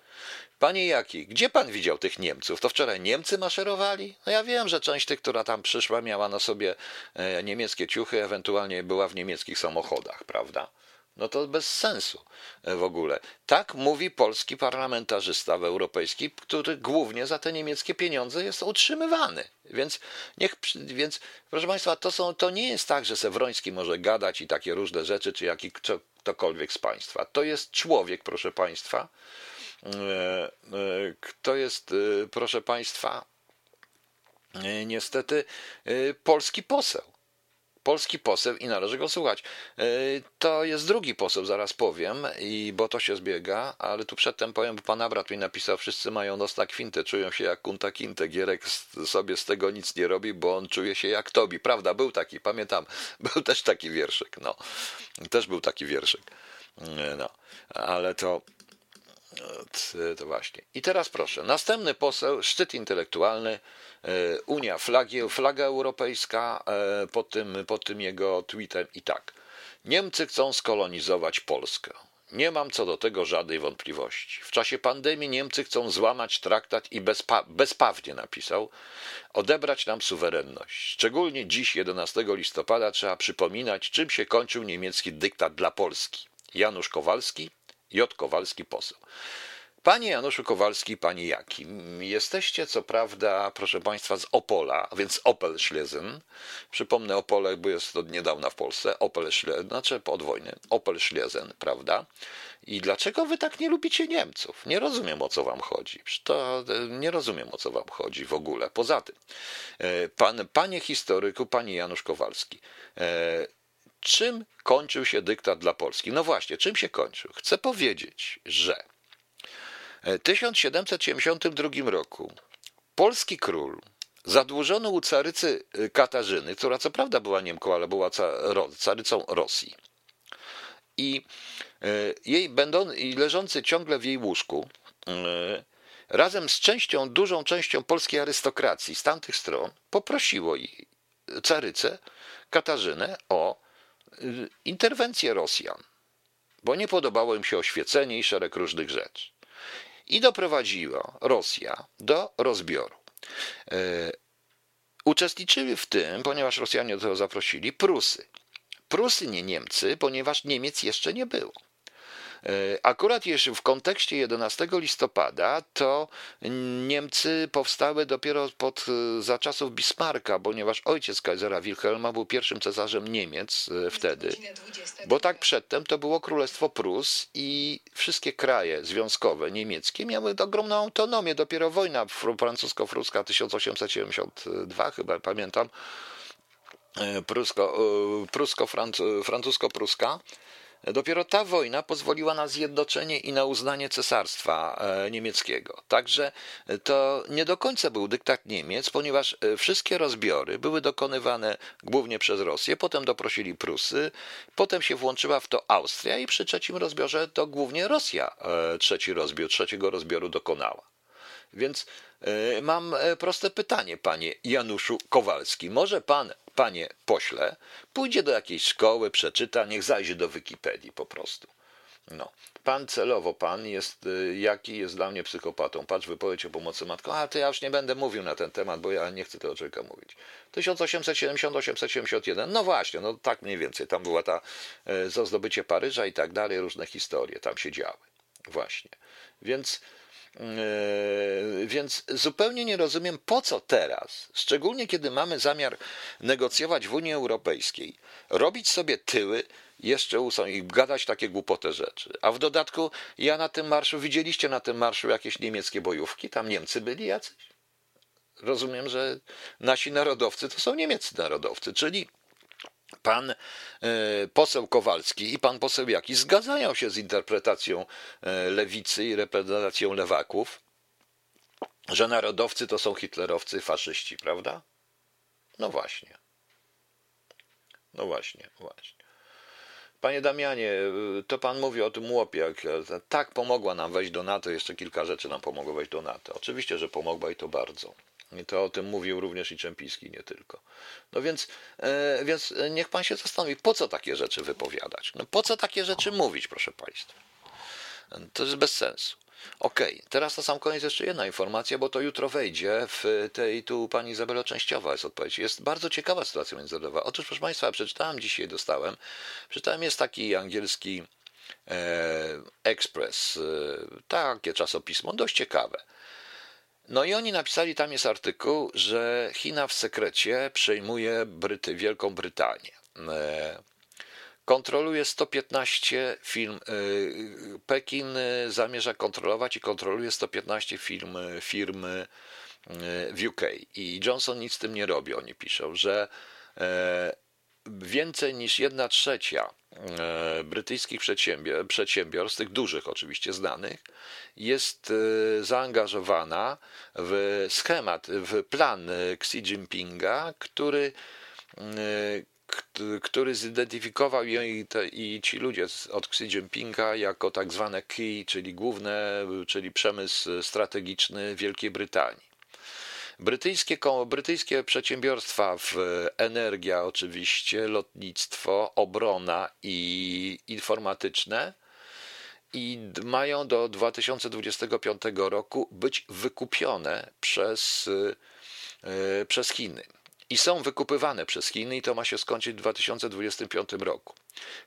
Panie Jaki, gdzie pan widział tych Niemców? To wczoraj Niemcy maszerowali? No ja wiem, że część tych, która tam przyszła, miała na sobie e, niemieckie ciuchy, ewentualnie była w niemieckich samochodach, prawda? No to bez sensu e, w ogóle. Tak mówi polski parlamentarzysta europejski, który głównie za te niemieckie pieniądze jest utrzymywany. Więc, niech, więc proszę Państwa, to, są, to nie jest tak, że Sewroński może gadać i takie różne rzeczy, czy jaki ktokolwiek z Państwa. To jest człowiek, proszę Państwa, e, e, jest, proszę Państwa, niestety polski poseł polski poseł i należy go słuchać. E, to jest drugi poseł, zaraz powiem, i bo to się zbiega, ale tu przedtem powiem, bo pan Abrat mi napisał, wszyscy mają nos na kwintę, czują się jak kunta kinte. Gierek sobie z tego nic nie robi, bo on czuje się jak Tobi. Prawda, był taki, pamiętam, był też taki wierszyk, no. Też był taki wierszyk. E, no, ale to to właśnie. I teraz proszę, następny poseł, szczyt intelektualny, E, Unia flagi, flaga europejska e, pod tym, pod tym jego tweetem i tak. Niemcy chcą skolonizować Polskę. Nie mam co do tego żadnej wątpliwości. W czasie pandemii Niemcy chcą złamać traktat i bezpa bezpawnie napisał odebrać nam suwerenność. Szczególnie dziś, 11 listopada, trzeba przypominać, czym się kończył niemiecki dyktat dla Polski. Janusz Kowalski, J. Kowalski, poseł. Panie Januszu Kowalski, Pani Jakim, jesteście co prawda, proszę Państwa, z Opola, więc Opel Schlesien. Przypomnę Opole, bo jest od niedawna w Polsce. Opel Schlesien, znaczy od wojny. Opel Schlesien, prawda? I dlaczego wy tak nie lubicie Niemców? Nie rozumiem, o co wam chodzi. To nie rozumiem, o co wam chodzi w ogóle. Poza tym, e, pan, panie historyku, panie Janusz Kowalski, e, czym kończył się dyktat dla Polski? No właśnie, czym się kończył? Chcę powiedzieć, że w 1772 roku polski król zadłużony u carycy Katarzyny, która co prawda była Niemką, ale była carycą Rosji. I e, jej będą, i leżący ciągle w jej łóżku, e, razem z częścią, dużą częścią polskiej arystokracji z tamtych stron, poprosiło jej carycę Katarzynę o e, interwencję Rosjan, bo nie podobało im się oświecenie i szereg różnych rzeczy i doprowadziła Rosja do rozbioru. E, uczestniczyły w tym, ponieważ Rosjanie tego zaprosili, Prusy. Prusy, nie Niemcy, ponieważ Niemiec jeszcze nie było. E, akurat jeszcze w kontekście 11 listopada to Niemcy powstały dopiero pod, e, za czasów Bismarcka, ponieważ ojciec Kaisera Wilhelma był pierwszym cesarzem Niemiec e, wtedy, bo tak przedtem to było Królestwo Prus i wszystkie kraje związkowe niemieckie miały ogromną autonomię. Dopiero wojna francusko-pruska 1872 chyba pamiętam, prusko, prusko-francusko-pruska Dopiero ta wojna pozwoliła na zjednoczenie i na uznanie cesarstwa e, niemieckiego. Także to nie do końca był dyktat Niemiec, ponieważ e, wszystkie rozbiory były dokonywane głównie przez Rosję, potem doprosili Prusy, potem się włączyła w to Austria i przy trzecim rozbiorze to głównie Rosja e, trzeci rozbiór, trzeciego rozbioru dokonała. Więc mam proste pytanie, panie Januszu Kowalski. Może pan panie pośle, pójdzie do jakiejś szkoły, przeczyta, niech zajdzie do Wikipedii po prostu. No. Pan celowo, pan jest, y, jaki jest dla mnie psychopatą. Patrz wypowiedź o pomocy matką, a to ja już nie będę mówił na ten temat, bo ja nie chcę tego człowieka mówić. 1870-871, no właśnie, no tak mniej więcej. Tam była ta, za zdobycie Paryża i tak dalej, różne historie tam się działy. Właśnie. Więc więc zupełnie nie rozumiem, po co teraz, szczególnie kiedy mamy zamiar negocjować w Unii Europejskiej, robić sobie tyły, jeszcze usą i gadać takie głupote rzeczy. A w dodatku, ja na tym marszu, widzieliście na tym marszu jakieś niemieckie bojówki? Tam Niemcy byli jacyś? Rozumiem, że nasi narodowcy to są niemieccy narodowcy, czyli pan e, poseł Kowalski i pan poseł Jaki zgadzają się z interpretacją e, lewicy i reprezentacją lewaków, że narodowcy to są hitlerowcy, faszyści, prawda? No właśnie. No właśnie, właśnie. Panie Damianie, to pan mówi o tym łopie. Tak pomogła nam wejść do NATO, jeszcze kilka rzeczy nam pomogło wejść do NATO. Oczywiście, że pomogła i to bardzo. I to o tym mówił również i Czempiński, nie tylko. No więc, e, więc niech pan się zastanowi, po co takie rzeczy wypowiadać? No po co takie rzeczy mówić, proszę państwa? To jest bez sensu. Okej, okay. teraz na sam koniec jeszcze jedna informacja, bo to jutro wejdzie w tej, tu pani Izabela Częściowa jest odpowiedź. Jest bardzo ciekawa sytuacja międzynarodowa. Otóż, proszę Państwa, przeczytałem dzisiaj, dostałem, przeczytałem, jest taki angielski e, Express, e, takie czasopismo, dość ciekawe. No i oni napisali, tam jest artykuł, że China w sekrecie przejmuje Bryty, Wielką Brytanię. E, kontroluje 115 firm. E, Pekin zamierza kontrolować i kontroluje 115 firm, firm e, w UK. I Johnson nic z tym nie robi. Oni piszą, że więcej niż jedna trzecia e, brytyjskich przedsiębiorstw, tych dużych oczywiście znanych, jest e, zaangażowana w schemat, w plan Xi Jinpinga, który, e, który zidentyfikował i, i ci ludzie od Xi Jinpinga jako tak zwane key, czyli główne, czyli przemysł strategiczny Wielkiej Brytanii. Brytyjskie, brytyjskie przedsiębiorstwa w energia oczywiście, lotnictwo, obrona i informatyczne i mają do 2025 roku być wykupione przez, przez Chiny i są wykupywane przez Chiny i to ma się skończyć w 2025 roku.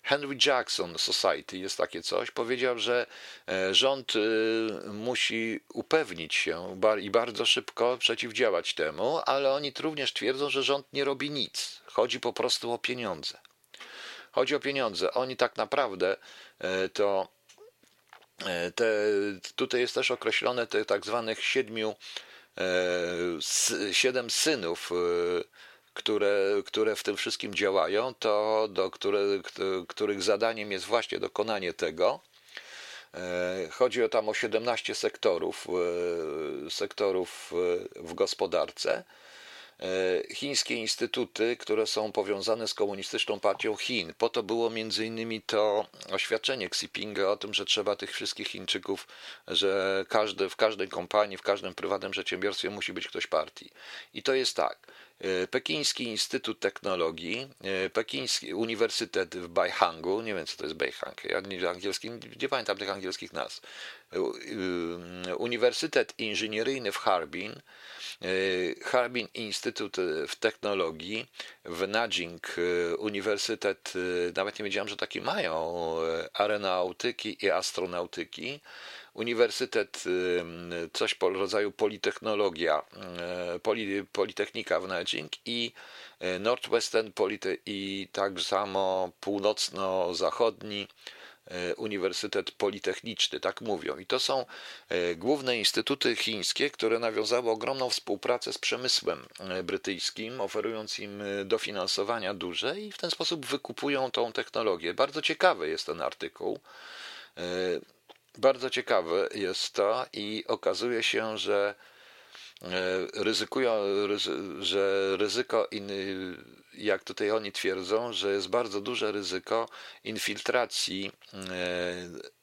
Henry Jackson Society jest takie coś, powiedział, że e, rząd e, musi upewnić się i bardzo szybko przeciwdziałać temu, ale oni również twierdzą, że rząd nie robi nic. Chodzi po prostu o pieniądze. Chodzi o pieniądze. Oni tak naprawdę e, to te, tutaj jest też określone te tak zwanych siedmiu siedem synów, które, które w tym wszystkim działają, to do które, których zadaniem jest właśnie dokonanie tego. E, chodzi o tam o 17 sektorów, e, sektorów w gospodarce. Chińskie instytuty, które są powiązane z komunistyczną partią Chin. Po to było między innymi to oświadczenie Xi Jinpinga o tym, że trzeba tych wszystkich Chińczyków, że każdy, w każdej kompanii, w każdym prywatnym przedsiębiorstwie musi być ktoś partii. I to jest tak. E, Pekiński Instytut Technologii, e, Pekiński Uniwersytet w Baihangu, nie wiem co to jest Beihang, ja nie, nie pamiętam tych angielskich nazw, e, Uniwersytet Inżynieryjny w Harbin, Harbin Instytut w Technologii, w Nanjing Uniwersytet, nawet nie wiedziałem, że taki mają, aeronautyki i astronautyki, Uniwersytet, coś po rodzaju Politechnologia, Poli, Politechnika w Nanjing i e, Northwestern Polite i tak samo północno-zachodni e, Uniwersytet Politechniczny, tak mówią. I to są główne instytuty chińskie, które nawiązały ogromną współpracę z przemysłem brytyjskim, oferując im dofinansowania duże i w ten sposób wykupują tą technologię. Bardzo ciekawy jest ten artykuł. Bardzo ciekawe jest to i okazuje się, że e, ryzykują, że ryzyko, jak tutaj oni twierdzą, że jest bardzo duże ryzyko infiltracji e,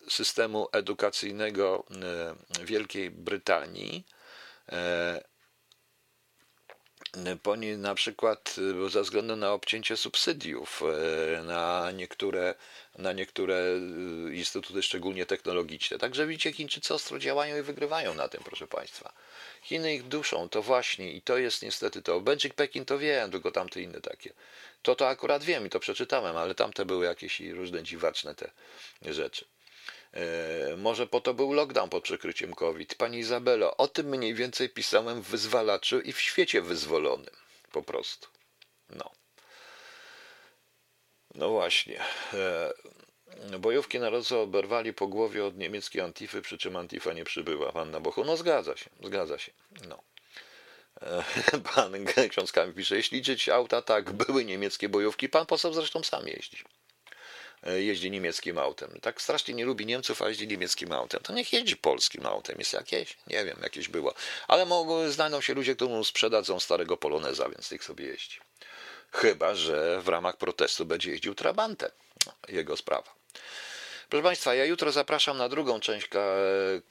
systemu edukacyjnego e, Wielkiej Brytanii. Na przykład ze względu na obcięcie subsydiów na niektóre na niektóre y, instytuty, szczególnie technologiczne. Także widzicie, Chińczycy ostro działają i wygrywają na tym, proszę Państwa. Chiny ich duszą, to właśnie i to jest niestety to. Benchik Pekin to wiem, tylko tamte inne takie. To to akurat wiem i to przeczytałem, ale tamte były jakieś różne dziwaczne te rzeczy. E, może po to był lockdown pod przykryciem COVID. Pani Izabelo, o tym mniej więcej pisałem w Wyzwalaczu i w świecie wyzwolonym. Po prostu. No. No właśnie. E, bojówki narodowe oberwali po głowie od niemieckiej Antify, przy czym Antifa nie przybyła. Pan na bochu. No zgadza się, zgadza się. No. E, pan książkami pisze, jeśli liczyć auta, tak, były niemieckie bojówki. Pan poseł zresztą sam jeździ. E, jeździ niemieckim autem. Tak strasznie nie lubi Niemców, a jeździ niemieckim autem. To niech jeździ polskim autem. Jest jakieś? Nie wiem, jakieś było. Ale mogą, znajdą się ludzie, którym sprzedadzą starego Poloneza, więc niech sobie jeździ. Chyba, że w ramach protestu będzie jeździł Trabantem. Jego sprawa. Proszę Państwa, ja jutro zapraszam na drugą część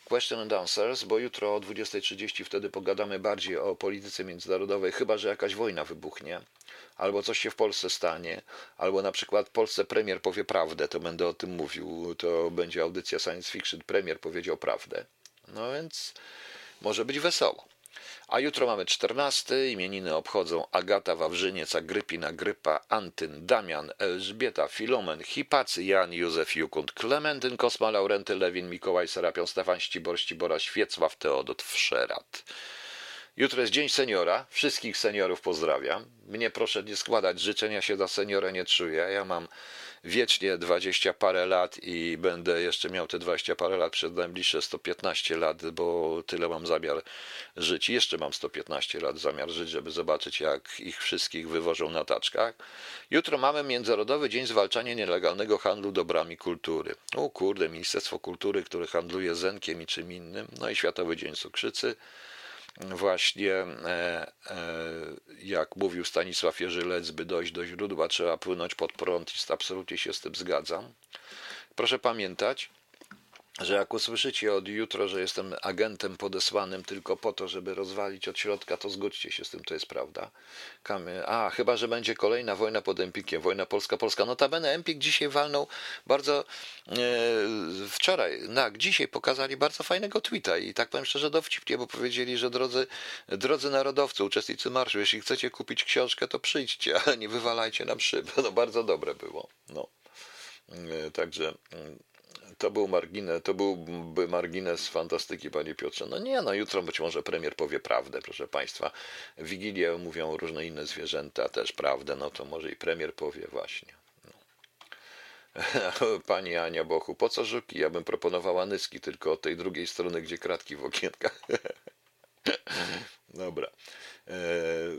Question and Answers, bo jutro o 20.30 wtedy pogadamy bardziej o polityce międzynarodowej, chyba że jakaś wojna wybuchnie, albo coś się w Polsce stanie, albo na przykład Polsce premier powie prawdę, to będę o tym mówił, to będzie audycja science fiction, premier powiedział prawdę. No więc może być wesoło. A jutro mamy 14. Imieniny obchodzą Agata Wawrzyniec, Agrypina Grypa, Antyn, Damian, Elżbieta, Filomen, Hipacy, Jan, Józef, Jukund, Klementyn, Kosma, Laurenty, Lewin, Mikołaj, Serapion, Stefan, Ścibor, Ścibora, Świecław, Teodot, Wszerat. Jutro jest Dzień Seniora. Wszystkich seniorów pozdrawiam. Mnie proszę nie składać życzenia się za seniora nie czuję. Ja mam wiecznie dwadzieścia parę lat i będę jeszcze miał te dwadzieścia parę lat przez najbliższe 115 lat, bo tyle mam zamiar żyć. Jeszcze mam 115 lat zamiar żyć, żeby zobaczyć, jak ich wszystkich wywożą na taczkach. Jutro mamy Międzynarodowy Dzień Zwalczania Nielegalnego Handlu Dobrami Kultury. O kurde, Ministerstwo Kultury, które handluje zenkiem i czym innym. No i Światowy Dzień Cukrzycy właśnie, e, e, jak mówił Stanisław Jerzylec, by dojść do źródła, trzeba płynąć pod prąd i absolutnie się z tym zgadzam. Proszę pamiętać, że jak usłyszycie od jutro, że jestem agentem podesłanym tylko po to, żeby rozwalić od środka, to zgodźcie się z tym, to jest prawda. A, chyba, że będzie kolejna wojna pod Empikiem, wojna polska-polska. Notabene Empik dzisiaj walnął bardzo, e, wczoraj, tak, dzisiaj pokazali bardzo fajnego tweeta i tak powiem szczerze dowcipnie, bo powiedzieli, że drodzy, drodzy narodowcy, uczestnicy marszu, jeśli chcecie kupić książkę, to przyjdźcie, ale nie wywalajcie nam szyb. No bardzo dobre było. No. E, także mm, to był margines, to byłby margines fantastyki, panie Piotrze. No nie, no jutro być może premier powie prawdę, proszę państwa. Wigilię mówią różne inne zwierzęta też prawdę, no to może i premier powie właśnie. No. Pani Ania Bochu, po co żuki? Ja bym proponowała nyski, tylko od tej drugiej strony, gdzie kratki w okienkach. Dobra. E,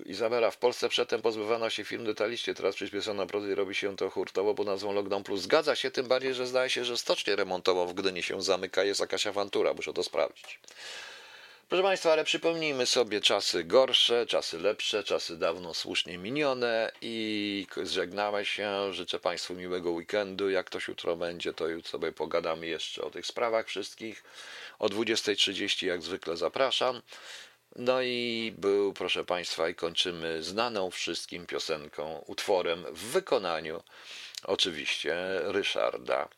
Izabela, w Polsce przedtem pozbywano się firm detaliście, teraz przyspieszono proces i robi się to hurtowo pod nazwą Lockdown Plus. Zgadza się, tym bardziej, że zdaje się, że stocznie remontową w Gdyni się zamyka, jest jakaś awantura, muszę to sprawdzić. Proszę Państwa, ale przypomnijmy sobie czasy gorsze, czasy lepsze, czasy dawno słusznie minione i żegnamy się. Życzę Państwu miłego weekendu. Jak ktoś jutro będzie, to jutro sobie pogadamy jeszcze o tych sprawach wszystkich. O 20.30 jak zwykle zapraszam. No i był, proszę Państwa, i kończymy znaną wszystkim piosenką, utworem w wykonaniu oczywiście Ryszarda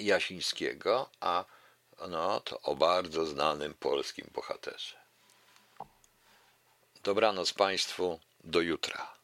Jasińskiego, a no to o bardzo znanym polskim bohaterze. Dobranoc Państwu, do jutra.